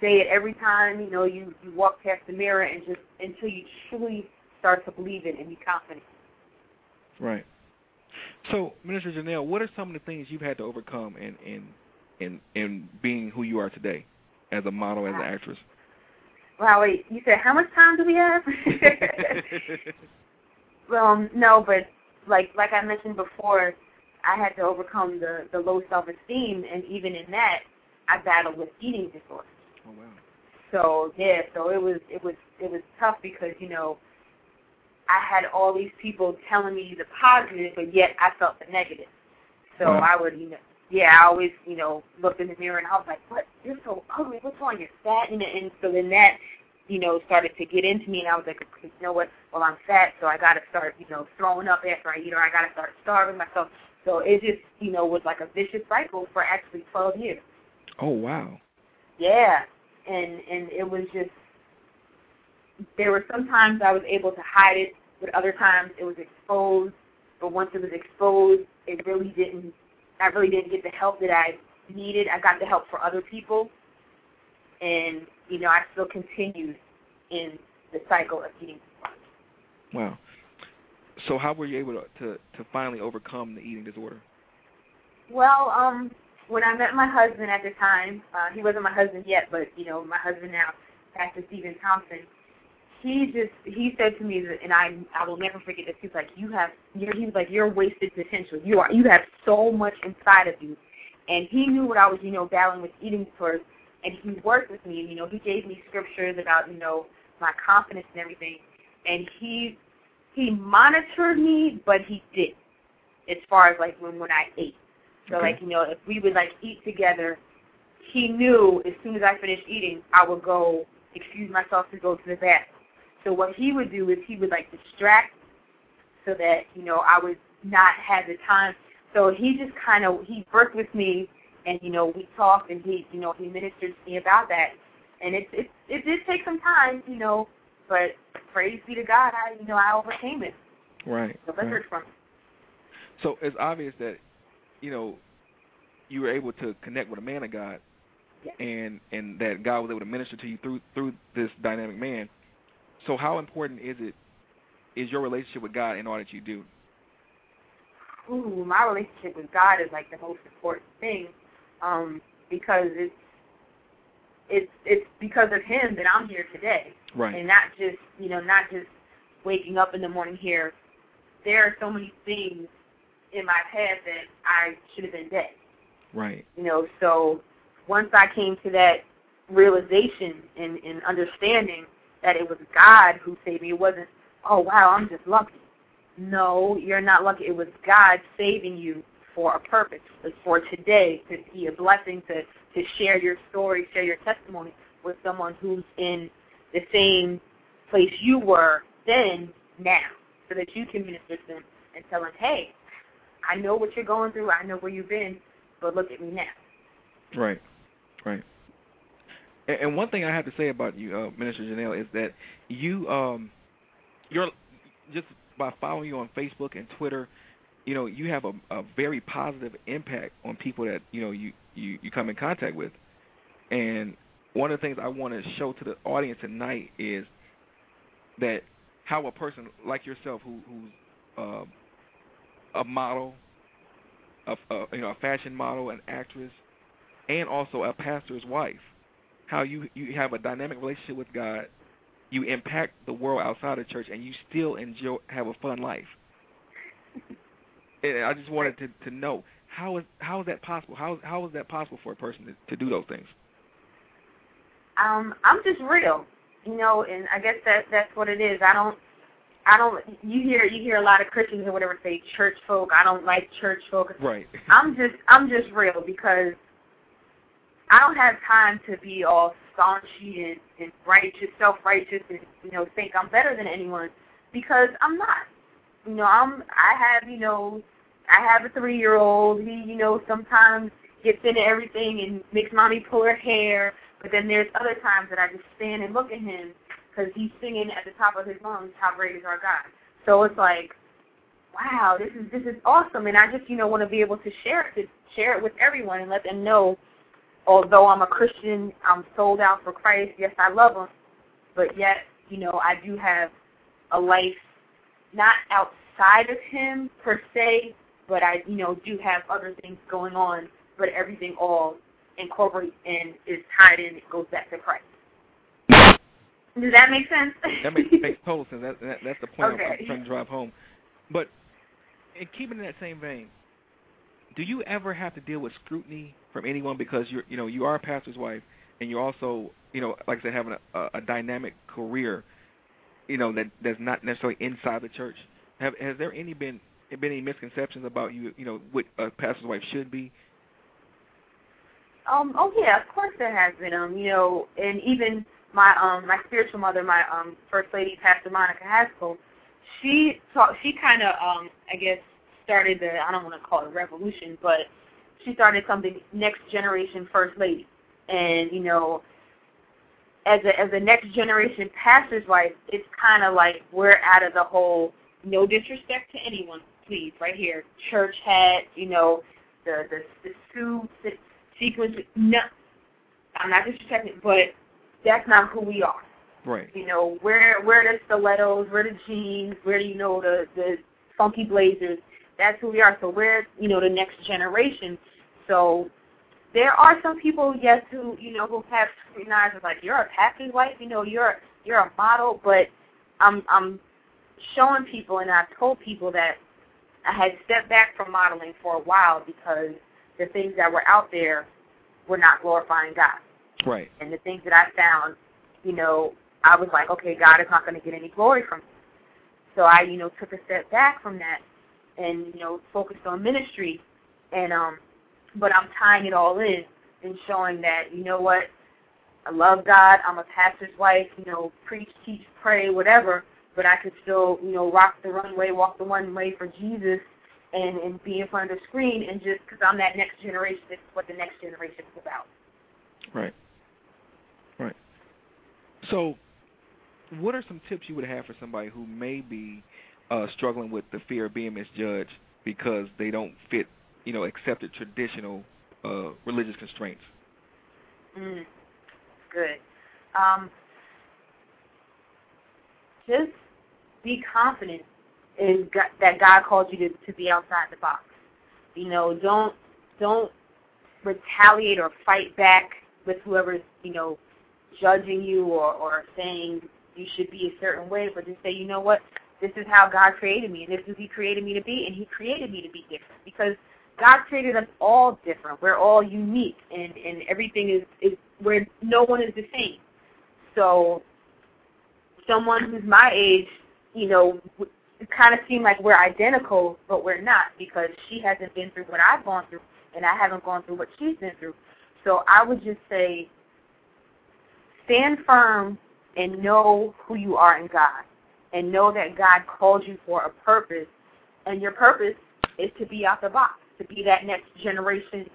Speaker 4: say it every time, you know, you, you walk past the mirror and just until you truly start to believe it and be confident.
Speaker 2: Right. So, Minister Jenelle, what are some of the things you've had to overcome in in in in being who you are today as a model, as an actress?
Speaker 4: Wow, wait, you said how much time do we have? um, no, but like like I mentioned before, I had to overcome the the low self esteem, and even in that, I battled with eating disorders.
Speaker 2: Oh wow.
Speaker 4: So yeah, so it was it was it was tough because you know I had all these people telling me the positive, but yet I felt the negative. So
Speaker 2: Wow.
Speaker 4: I would you know yeah I always you know looked in the mirror and I was like what you're so ugly what's wrong you're fat and and so then that you know started to get into me and I was like you know what well I'm fat so I got to start you know throwing up after I eat or I got to start starving myself. So it just you know was like a vicious cycle for actually 12 years.
Speaker 2: Oh wow.
Speaker 4: Yeah, and and it was just there were some times I was able to hide it, but other times it was exposed. But once it was exposed, it really didn't. I really didn't get the help that I needed. I got the help for other people, and you know I still continued in the cycle of eating.
Speaker 2: Wow. So how were you able to to, to finally overcome the eating disorder?
Speaker 4: Well, um, when I met my husband at the time, uh, he wasn't my husband yet, but you know, my husband now, Pastor Stephen Thompson. He just he said to me that, and I I will never forget this. He's like, you have you're he was like you're wasted potential. You are you have so much inside of you, and he knew what I was you know battling with eating disorders, and he worked with me. And, you know, he gave me scriptures about you know my confidence and everything, and he he monitored me, but he did as far as like when when I ate. So
Speaker 2: Okay.
Speaker 4: like you know, if we would like eat together, he knew as soon as I finished eating, I would go excuse myself to go to the bathroom. So what he would do is he would like distract so that you know I would not have the time. So he just kind of he worked with me, and you know we talked, and he you know he ministered to me about that, and it it it did take some time, you know, but praise be to God, I you know I overcame it,
Speaker 2: Right. right.
Speaker 4: from it.
Speaker 2: So it's obvious that you know you were able to connect with a man of God,
Speaker 4: Yes.
Speaker 2: and and that God was able to minister to you through through this dynamic man. So how important is it is your relationship with God in all that you do?
Speaker 4: ooh, my relationship with God is like the most important thing, um, because it's it's it's because of Him that I'm here today,
Speaker 2: Right.
Speaker 4: and not just you know not just waking up in the morning here. There are so many things in my past that I should have been dead,
Speaker 2: Right.
Speaker 4: you know. So once I came to that realization and, and understanding that it was God who saved me, it wasn't oh wow I'm just lucky. No, you're not lucky. It was God saving you for a purpose, It's for today, to be a blessing, to, to share your story, share your testimony with someone who's in the same place you were then, now, so that you can minister to them and tell them, hey, I know what you're going through, I know where you've been, but look at me now.
Speaker 2: Right, right. And, one thing I have to say about you, uh, Minister Jenelle, is that you, um, you're just by following you on Facebook and Twitter, you know, you have a, a very positive impact on people that you know you, you you come in contact with. And one of the things I want to show to the audience tonight is that how a person like yourself, who who's uh, a model, a, a you know a fashion model, an actress, and also a pastor's wife. How you you have a dynamic relationship with God, you impact the world outside of church, and you still enjoy have a fun life. And I just wanted to to know how is how is that possible? How how is that possible for a person to, to do those things?
Speaker 4: Um, I'm just real, you know, and I guess that that's what it is. I don't I don't. You hear you hear a lot of Christians or whatever say church folk. I don't like church folk.
Speaker 2: Right.
Speaker 4: I'm just I'm just real because I don't have time to be all staunchy and, and righteous, self righteous, and you know think I'm better than anyone because I'm not. You know I'm I have you know I have a three year old. He you know sometimes gets into everything and makes mommy pull her hair. But then there's other times that I just stand and look at him because he's singing at the top of his lungs, "How great is our God." So it's like, wow, this is this is awesome, and I just you know want to be able to share it, to share it with everyone and let them know. Although I'm a Christian, I'm sold out for Christ. Yes, I love Him, but yet you know I do have a life not outside of Him per se, but I you know do have other things going on. But everything all incorporates and is tied in. It goes back to Christ. Does that make sense?
Speaker 2: That makes makes total sense. That, that that's the point
Speaker 4: Okay.
Speaker 2: I'm trying to drive home. But in keeping in that same vein, do you ever have to deal with scrutiny from anyone because you're you know you are a pastor's wife and you're also you know like I said having a, a, a dynamic career, you know that that's not necessarily inside the church. Have has there any been been any misconceptions about you you know what a pastor's wife should be?
Speaker 4: Um, oh yeah, of course there has been. Um, you know, and even my um my spiritual mother, my um first lady, Pastor Monica Haskell, she taught she kinda um I guess started the I don't want to call it revolution, but she started something next generation first lady. And, you know, as a as a next generation passes wife, it's kinda like we're out of the whole no disrespect to anyone, please, right here. Church hat, you know, the the the suits, the sequins no I'm not disrespecting, but that's not who we are.
Speaker 2: Right.
Speaker 4: You know, we're we're the stilettos, we're the jeans, we're you know the the funky blazers. That's who we are. So we're you know the next generation. So there are some people, yes, who you know who have scrutinized as like you're a pastor's wife, you know, you're you're a model, but I'm I'm showing people and I've told people that I had stepped back from modeling for a while because the things that were out there were not glorifying God
Speaker 2: Right.
Speaker 4: and the things that I found, you know, I was like, okay, God is not going to get any glory from me. So I, you know, took a step back from that and, you know, focused on ministry. And, um, but I'm tying it all in and showing that, you know what, I love God. I'm a pastor's wife, you know, preach, teach, pray, whatever. But I could still, you know, rock the runway, walk the one way for Jesus, and and be in front of the screen, and just because I'm that next generation, this is what the next generation is about.
Speaker 2: Right. Right. So, what are some tips you would have for somebody who may be uh, struggling with the fear of being misjudged because they don't fit, you know, accepted traditional uh, religious constraints?
Speaker 4: Mm, good. Um, just be confident in God, that God called you to, to be outside the box. You know, don't don't retaliate or fight back with whoever's you know judging you or or saying you should be a certain way, but just say, you know what, this is how God created me, and this is who He created me to be, and He created me to be different because God created us all different. We're all unique, and and everything is is where no one is the same. So, someone who's my age, you know, it kind of seem like we're identical, but we're not because she hasn't been through what I've gone through, and I haven't gone through what she's been through. So I would just say, stand firm and know who you are in God, and know that God called you for a purpose, and your purpose is to be out the box, to be that next generation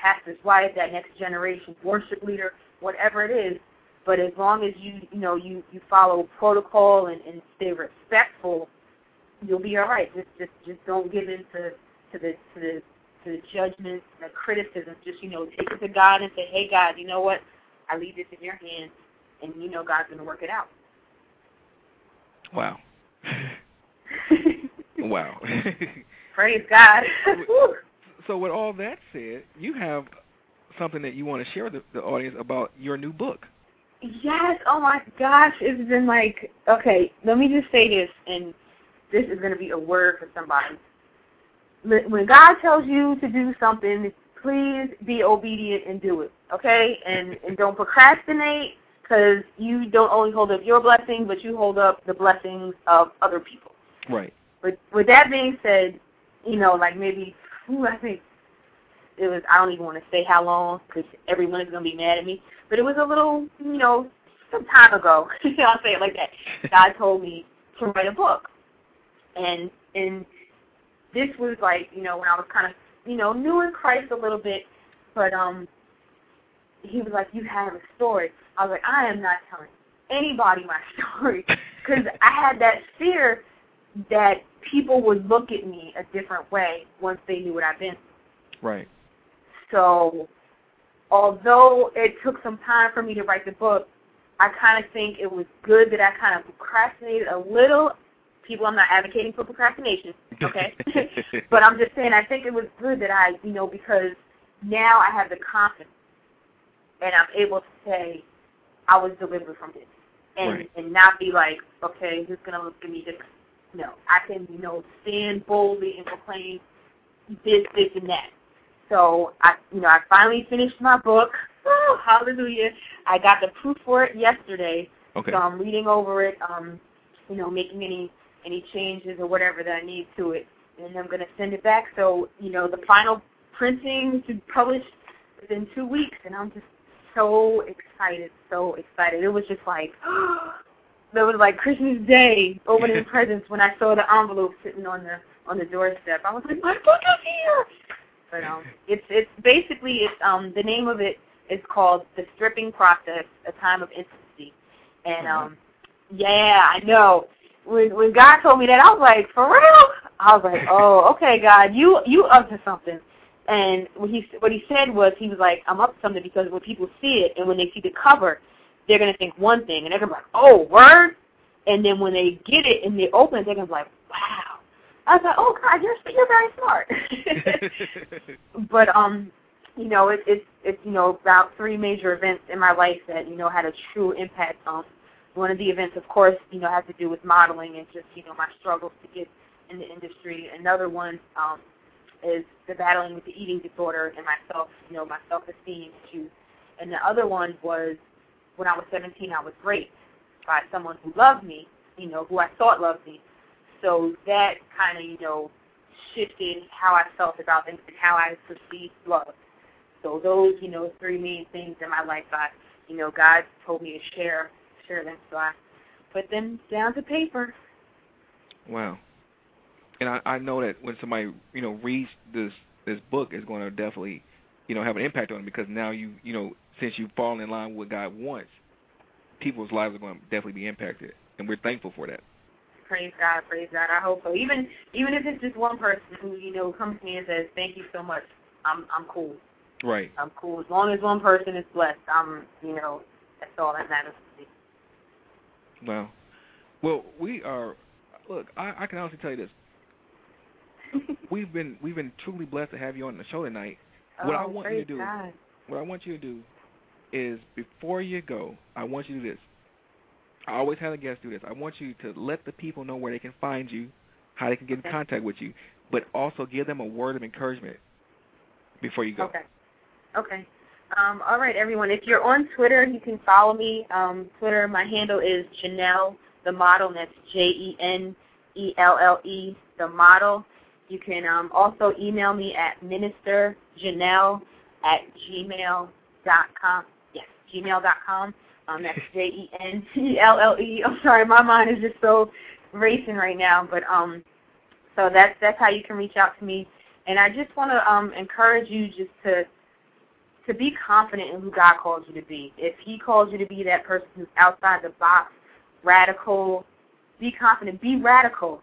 Speaker 4: pastor's wife, that next generation worship leader, whatever it is. But as long as you you know you you follow protocol and, and stay respectful, you'll be all right. Just just just don't give in to to the to the to the judgments, the criticism. Just you know take it to God and say, Hey God, you know what? I leave this in your hands, and you know God's going to work it out.
Speaker 2: Wow. wow.
Speaker 4: Praise God.
Speaker 2: so, with all that said, you have something that you want to share with the, the audience about your new book.
Speaker 4: Yes. Oh my gosh, it's been like okay. Let me just say this, and this is going to be a word for somebody. When God tells you to do something, please be obedient and do it. Okay, and and don't procrastinate because you don't only hold up your blessing, but you hold up the blessings of other people.
Speaker 2: Right.
Speaker 4: But with that being said, you know, like maybe ooh, I think it was I don't even want to say how long because everyone is gonna be mad at me. But it was a little, you know, some time ago. I'll say it like that. God told me to write a book, and and this was like, you know, when I was kind of, you know, new in Christ a little bit, but um, he was like, you have a story. I was like, I am not telling anybody my story because I had that fear that people would look at me a different way once they knew what I've been.
Speaker 2: Right.
Speaker 4: So, although it took some time for me to write the book, I kind of think it was good that I kind of procrastinated a little. People, I'm not advocating for procrastination, okay? but I'm just saying I think it was good that I, you know, because now I have the confidence and I'm able to say I was delivered from this, and
Speaker 2: Right.
Speaker 4: and not be like, okay, who's gonna look at me different? No, I can, you know, stand boldly and proclaim this, this, and that. So I, you know, I finally finished my book. Woo, hallelujah! I got the proof for it yesterday,
Speaker 2: Okay.
Speaker 4: so I'm reading over it. Um, you know, making any any changes or whatever that I need to it, and I'm gonna send it back. So you know, the final printing to publish within two weeks, and I'm just so excited, so excited. It was just like it was like Christmas Day opening presents when I saw the envelope sitting on the on the doorstep. I was like, my book is here. But um, it's it's basically it's um the name of it is called The Stripping Process: A Time of Intimacy, and um yeah, I know. When when God told me that, I was like, for real? I was like, oh, okay, God, you you up to something. And what he what he said was he was like, I'm up to something because when people see it and when they see the cover, they're gonna think one thing and they're gonna be like, oh, word. And then when they get it and they open it, they're gonna be like, wow. I was like, oh God, you're you're very smart. but um, you know, it, it's it's you know about three major events in my life that you know had a true impact on. One of the events, of course, you know, has to do with modeling and just you know my struggles to get in the industry. Another one um, is the battling with the eating disorder and myself, you know, my self-esteem issues. And the other one was when I was 17, I was raped by someone who loved me, you know, who I thought loved me. So that kind of, you know, shifted how I felt about things and how I perceived love. So those, you know, three main things in my life, I, you know, God told me to share, share them. So I put them down to paper.
Speaker 2: Wow. And I, I know that when somebody you know reads this this book, it's going to definitely you know have an impact on them because now you you know since you've fallen in line with what God wants, people's lives are going to definitely be impacted, and we're thankful for that.
Speaker 4: Praise God, praise God. I hope so. Even even if it's just one person who you know comes to me and says, "Thank you so much," I'm I'm cool.
Speaker 2: Right.
Speaker 4: I'm cool as long as one person is blessed. I'm you know that's all that matters to me.
Speaker 2: Wow. Well, we are. Look, I, I can honestly tell you this. We've been we've been truly blessed to have you on the show tonight.
Speaker 4: Oh, What
Speaker 2: I want you to do-
Speaker 4: God.
Speaker 2: What I want you to do is before you go, I want you to do this. I always have a guest do this. I want you to let the people know where they can find you, how they can get in contact with you, but also give them a word of encouragement before you go.
Speaker 4: Okay. Okay. Um, all right, everyone. If you're on Twitter, you can follow me. Um, Twitter, my handle is Jenelle the model, and that's J E N E L L E the model. You can um, also email me at ministerjenelle at gmail dot com. Yes, gmail dot com. Um, that's J E N E L L E. I'm sorry, my mind is just so racing right now, but um, so that's that's how you can reach out to me. And I just want to um, encourage you just to to be confident in who God calls you to be. If He calls you to be that person who's outside the box, radical, be confident, be radical,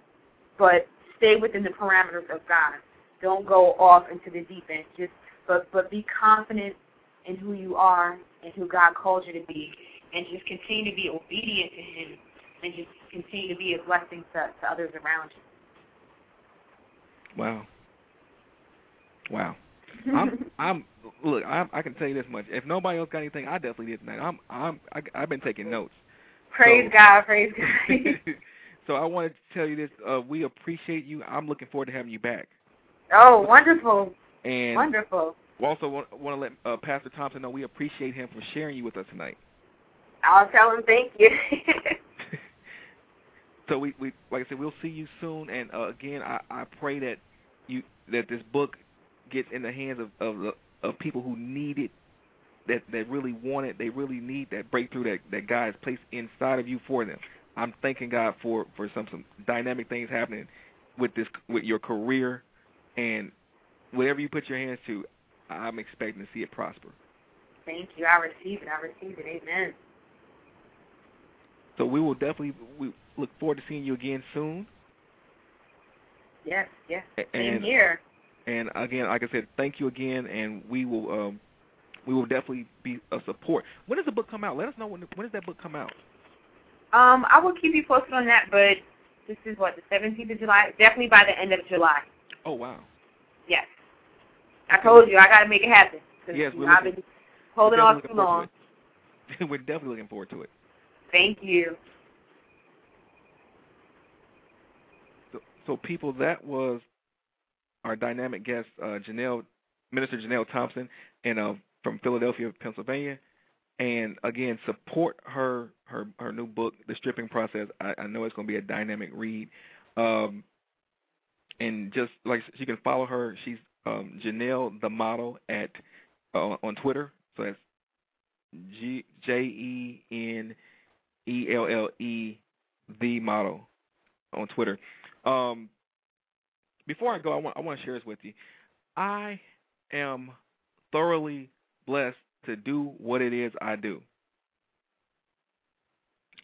Speaker 4: but stay within the parameters of God. Don't go off into the deep end. Just but but be confident in who you are and who God called you to be, and just continue to be obedient to Him, and just continue to be a blessing to, to others around you.
Speaker 2: Wow. Wow. I'm I'm look. I I can tell you this much. If nobody else got anything, I definitely did tonight. I'm I'm I, I've been taking notes.
Speaker 4: praise
Speaker 2: So-
Speaker 4: God, praise God.
Speaker 2: so I wanted to tell you this. Uh, we appreciate you. I'm looking forward to having you back.
Speaker 4: oh, wonderful,
Speaker 2: And
Speaker 4: wonderful.
Speaker 2: We also want, want to let uh, Pastor Thompson know we appreciate him for sharing you with us tonight.
Speaker 4: I'll tell him thank you.
Speaker 2: so we, we like I said, we'll see you soon. And uh, again, I, I pray that you that this book gets in the hands of of, of people who need it, that that really want it. They really need that breakthrough that that God has placed inside of you for them. I'm thanking God for for some some dynamic things happening with this with your career and whatever you put your hands to. I'm expecting to see it prosper.
Speaker 4: thank you. I receive it. I receive it. Amen.
Speaker 2: So we will definitely we look forward to seeing you again soon.
Speaker 4: Yes, yes.
Speaker 2: A-
Speaker 4: Same
Speaker 2: And
Speaker 4: here.
Speaker 2: And again, like I said, thank you again, and we will um, we will definitely be a support. When does the book come out? Let us know when when does that book come out?
Speaker 4: Um, I will keep you posted on that, but this is what the 17th of July. Definitely by the end of July.
Speaker 2: Oh wow,
Speaker 4: Yes. I told you I got to make it happen.
Speaker 2: Yes, we're
Speaker 4: I've
Speaker 2: looking-
Speaker 4: been holding off too long.
Speaker 2: to. We're definitely looking forward to it.
Speaker 4: Thank you.
Speaker 2: So, so people, that was our dynamic guest, uh, Jenelle, Minister Jenelle Thompson, and uh, from Philadelphia, Pennsylvania. And again, support her her her new book, The Stripping Process. I, I know it's going to be a dynamic read. Um, and just like you can follow her, she's um, Jenelle the model at uh, on Twitter. So that's G J E N E L L E the model on Twitter. Um, before I go, I want I want to share this with you. I am thoroughly blessed to do what it is I do.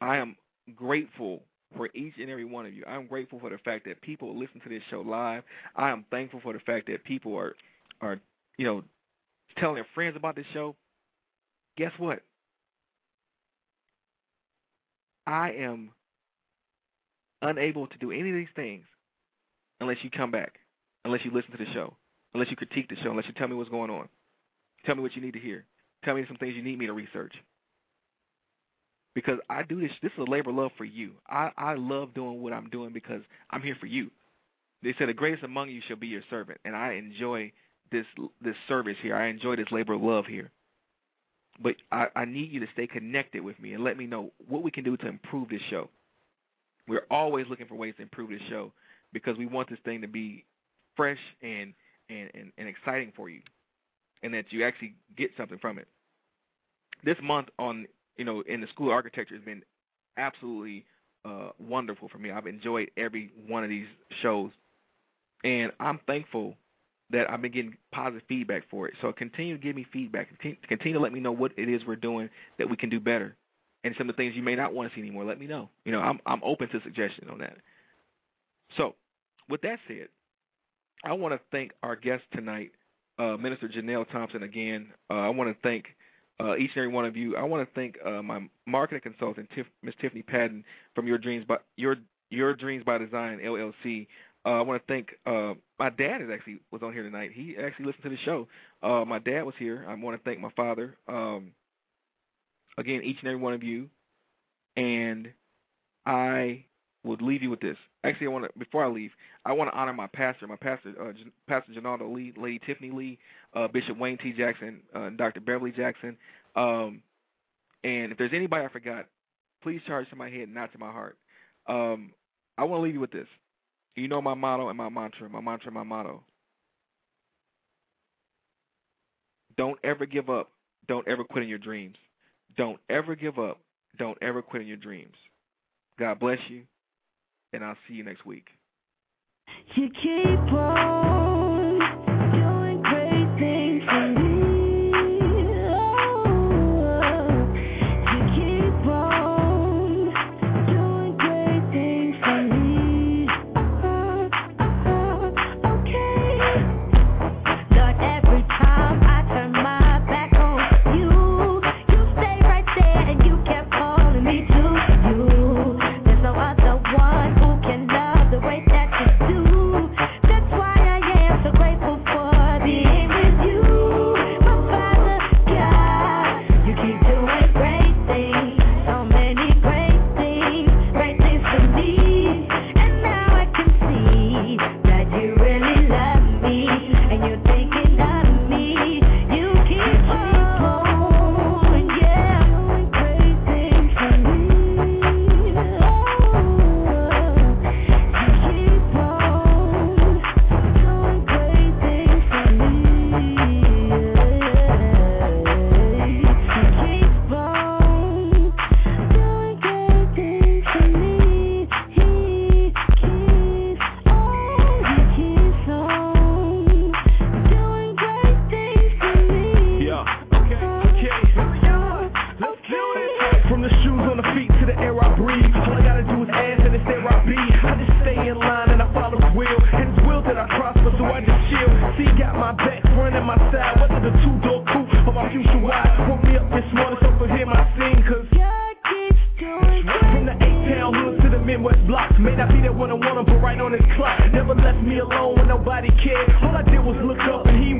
Speaker 2: I am grateful for each and every one of you. I'm grateful for the fact that people listen to this show live. I am thankful for the fact that people are are you know telling their friends about this show. Guess what? I am unable to do any of these things unless you come back, unless you listen to the show, unless you critique the show, unless you tell me what's going on. Tell me what you need to hear. Tell me some things you need me to research. Because I do this this is a labor of love for you. I, I love doing what I'm doing because I'm here for you. They said the greatest among you shall be your servant, and I enjoy this this service here. I enjoy this labor of love here. But I, I need you to stay connected with me and let me know what we can do to improve this show. We're always looking for ways to improve this show because we want this thing to be fresh and and, and, and exciting for you and that you actually get something from it. This month on you know in the school architecture has been absolutely uh, wonderful for me. I've enjoyed every one of these shows, and I'm thankful that I've been getting positive feedback for it. So continue to give me feedback. Continue, continue to let me know what it is we're doing that we can do better, and some of the things you may not want to see anymore. Let me know. You know, I'm I'm open to suggestions on that. So, with that said, I want to thank our guest tonight, uh, Minister Jenelle Thompson. Again, uh, I want to thank uh, each and every one of you. I want to thank uh, my marketing consultant, Tiff, Miss Tiffany Patton, from Your Dreams by Your Your Dreams by Design LLC. Uh, I want to thank uh, my dad. Is actually was on here tonight. He actually listened to the show. Uh, my dad was here. I want to thank my father. Um, again, each and every one of you, and I would leave you with this. Actually, I want to before I leave, I want to honor my pastor, my pastor, uh, Pastor Janaldo Lee, Lady Tiffany Lee, uh, Bishop Wayne T. Jackson, uh, Dr. Beverly Jackson. Um, and if there's anybody I forgot, please charge to my head, not to my heart. Um, I want to leave you with this. You know my motto and my mantra, my mantra my motto. Don't ever give up. Don't ever quit in your dreams. Don't ever give up. Don't ever quit in your dreams. God bless you, and I'll see you next week.
Speaker 3: You keep on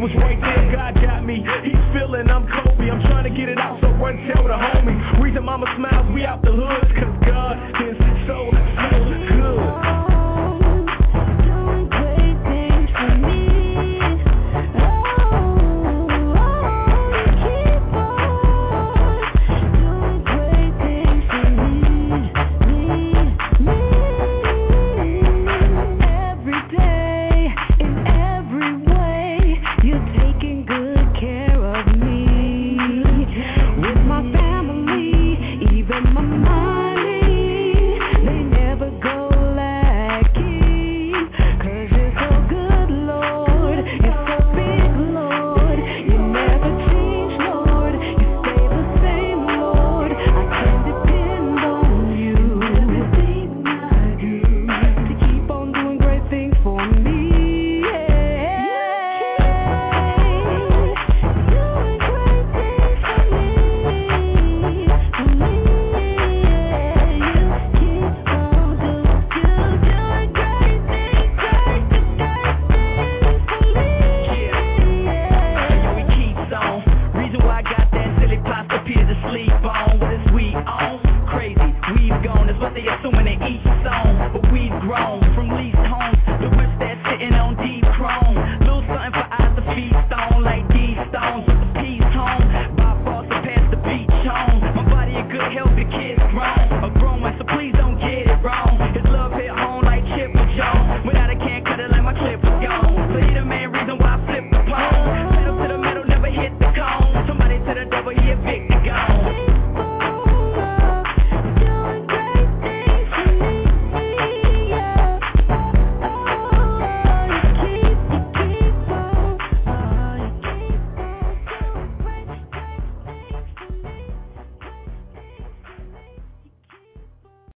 Speaker 1: was right there, God got me. He's feeling I'm Kobe. I'm trying to get it out, so run tell the homie. Reason mama
Speaker 3: smile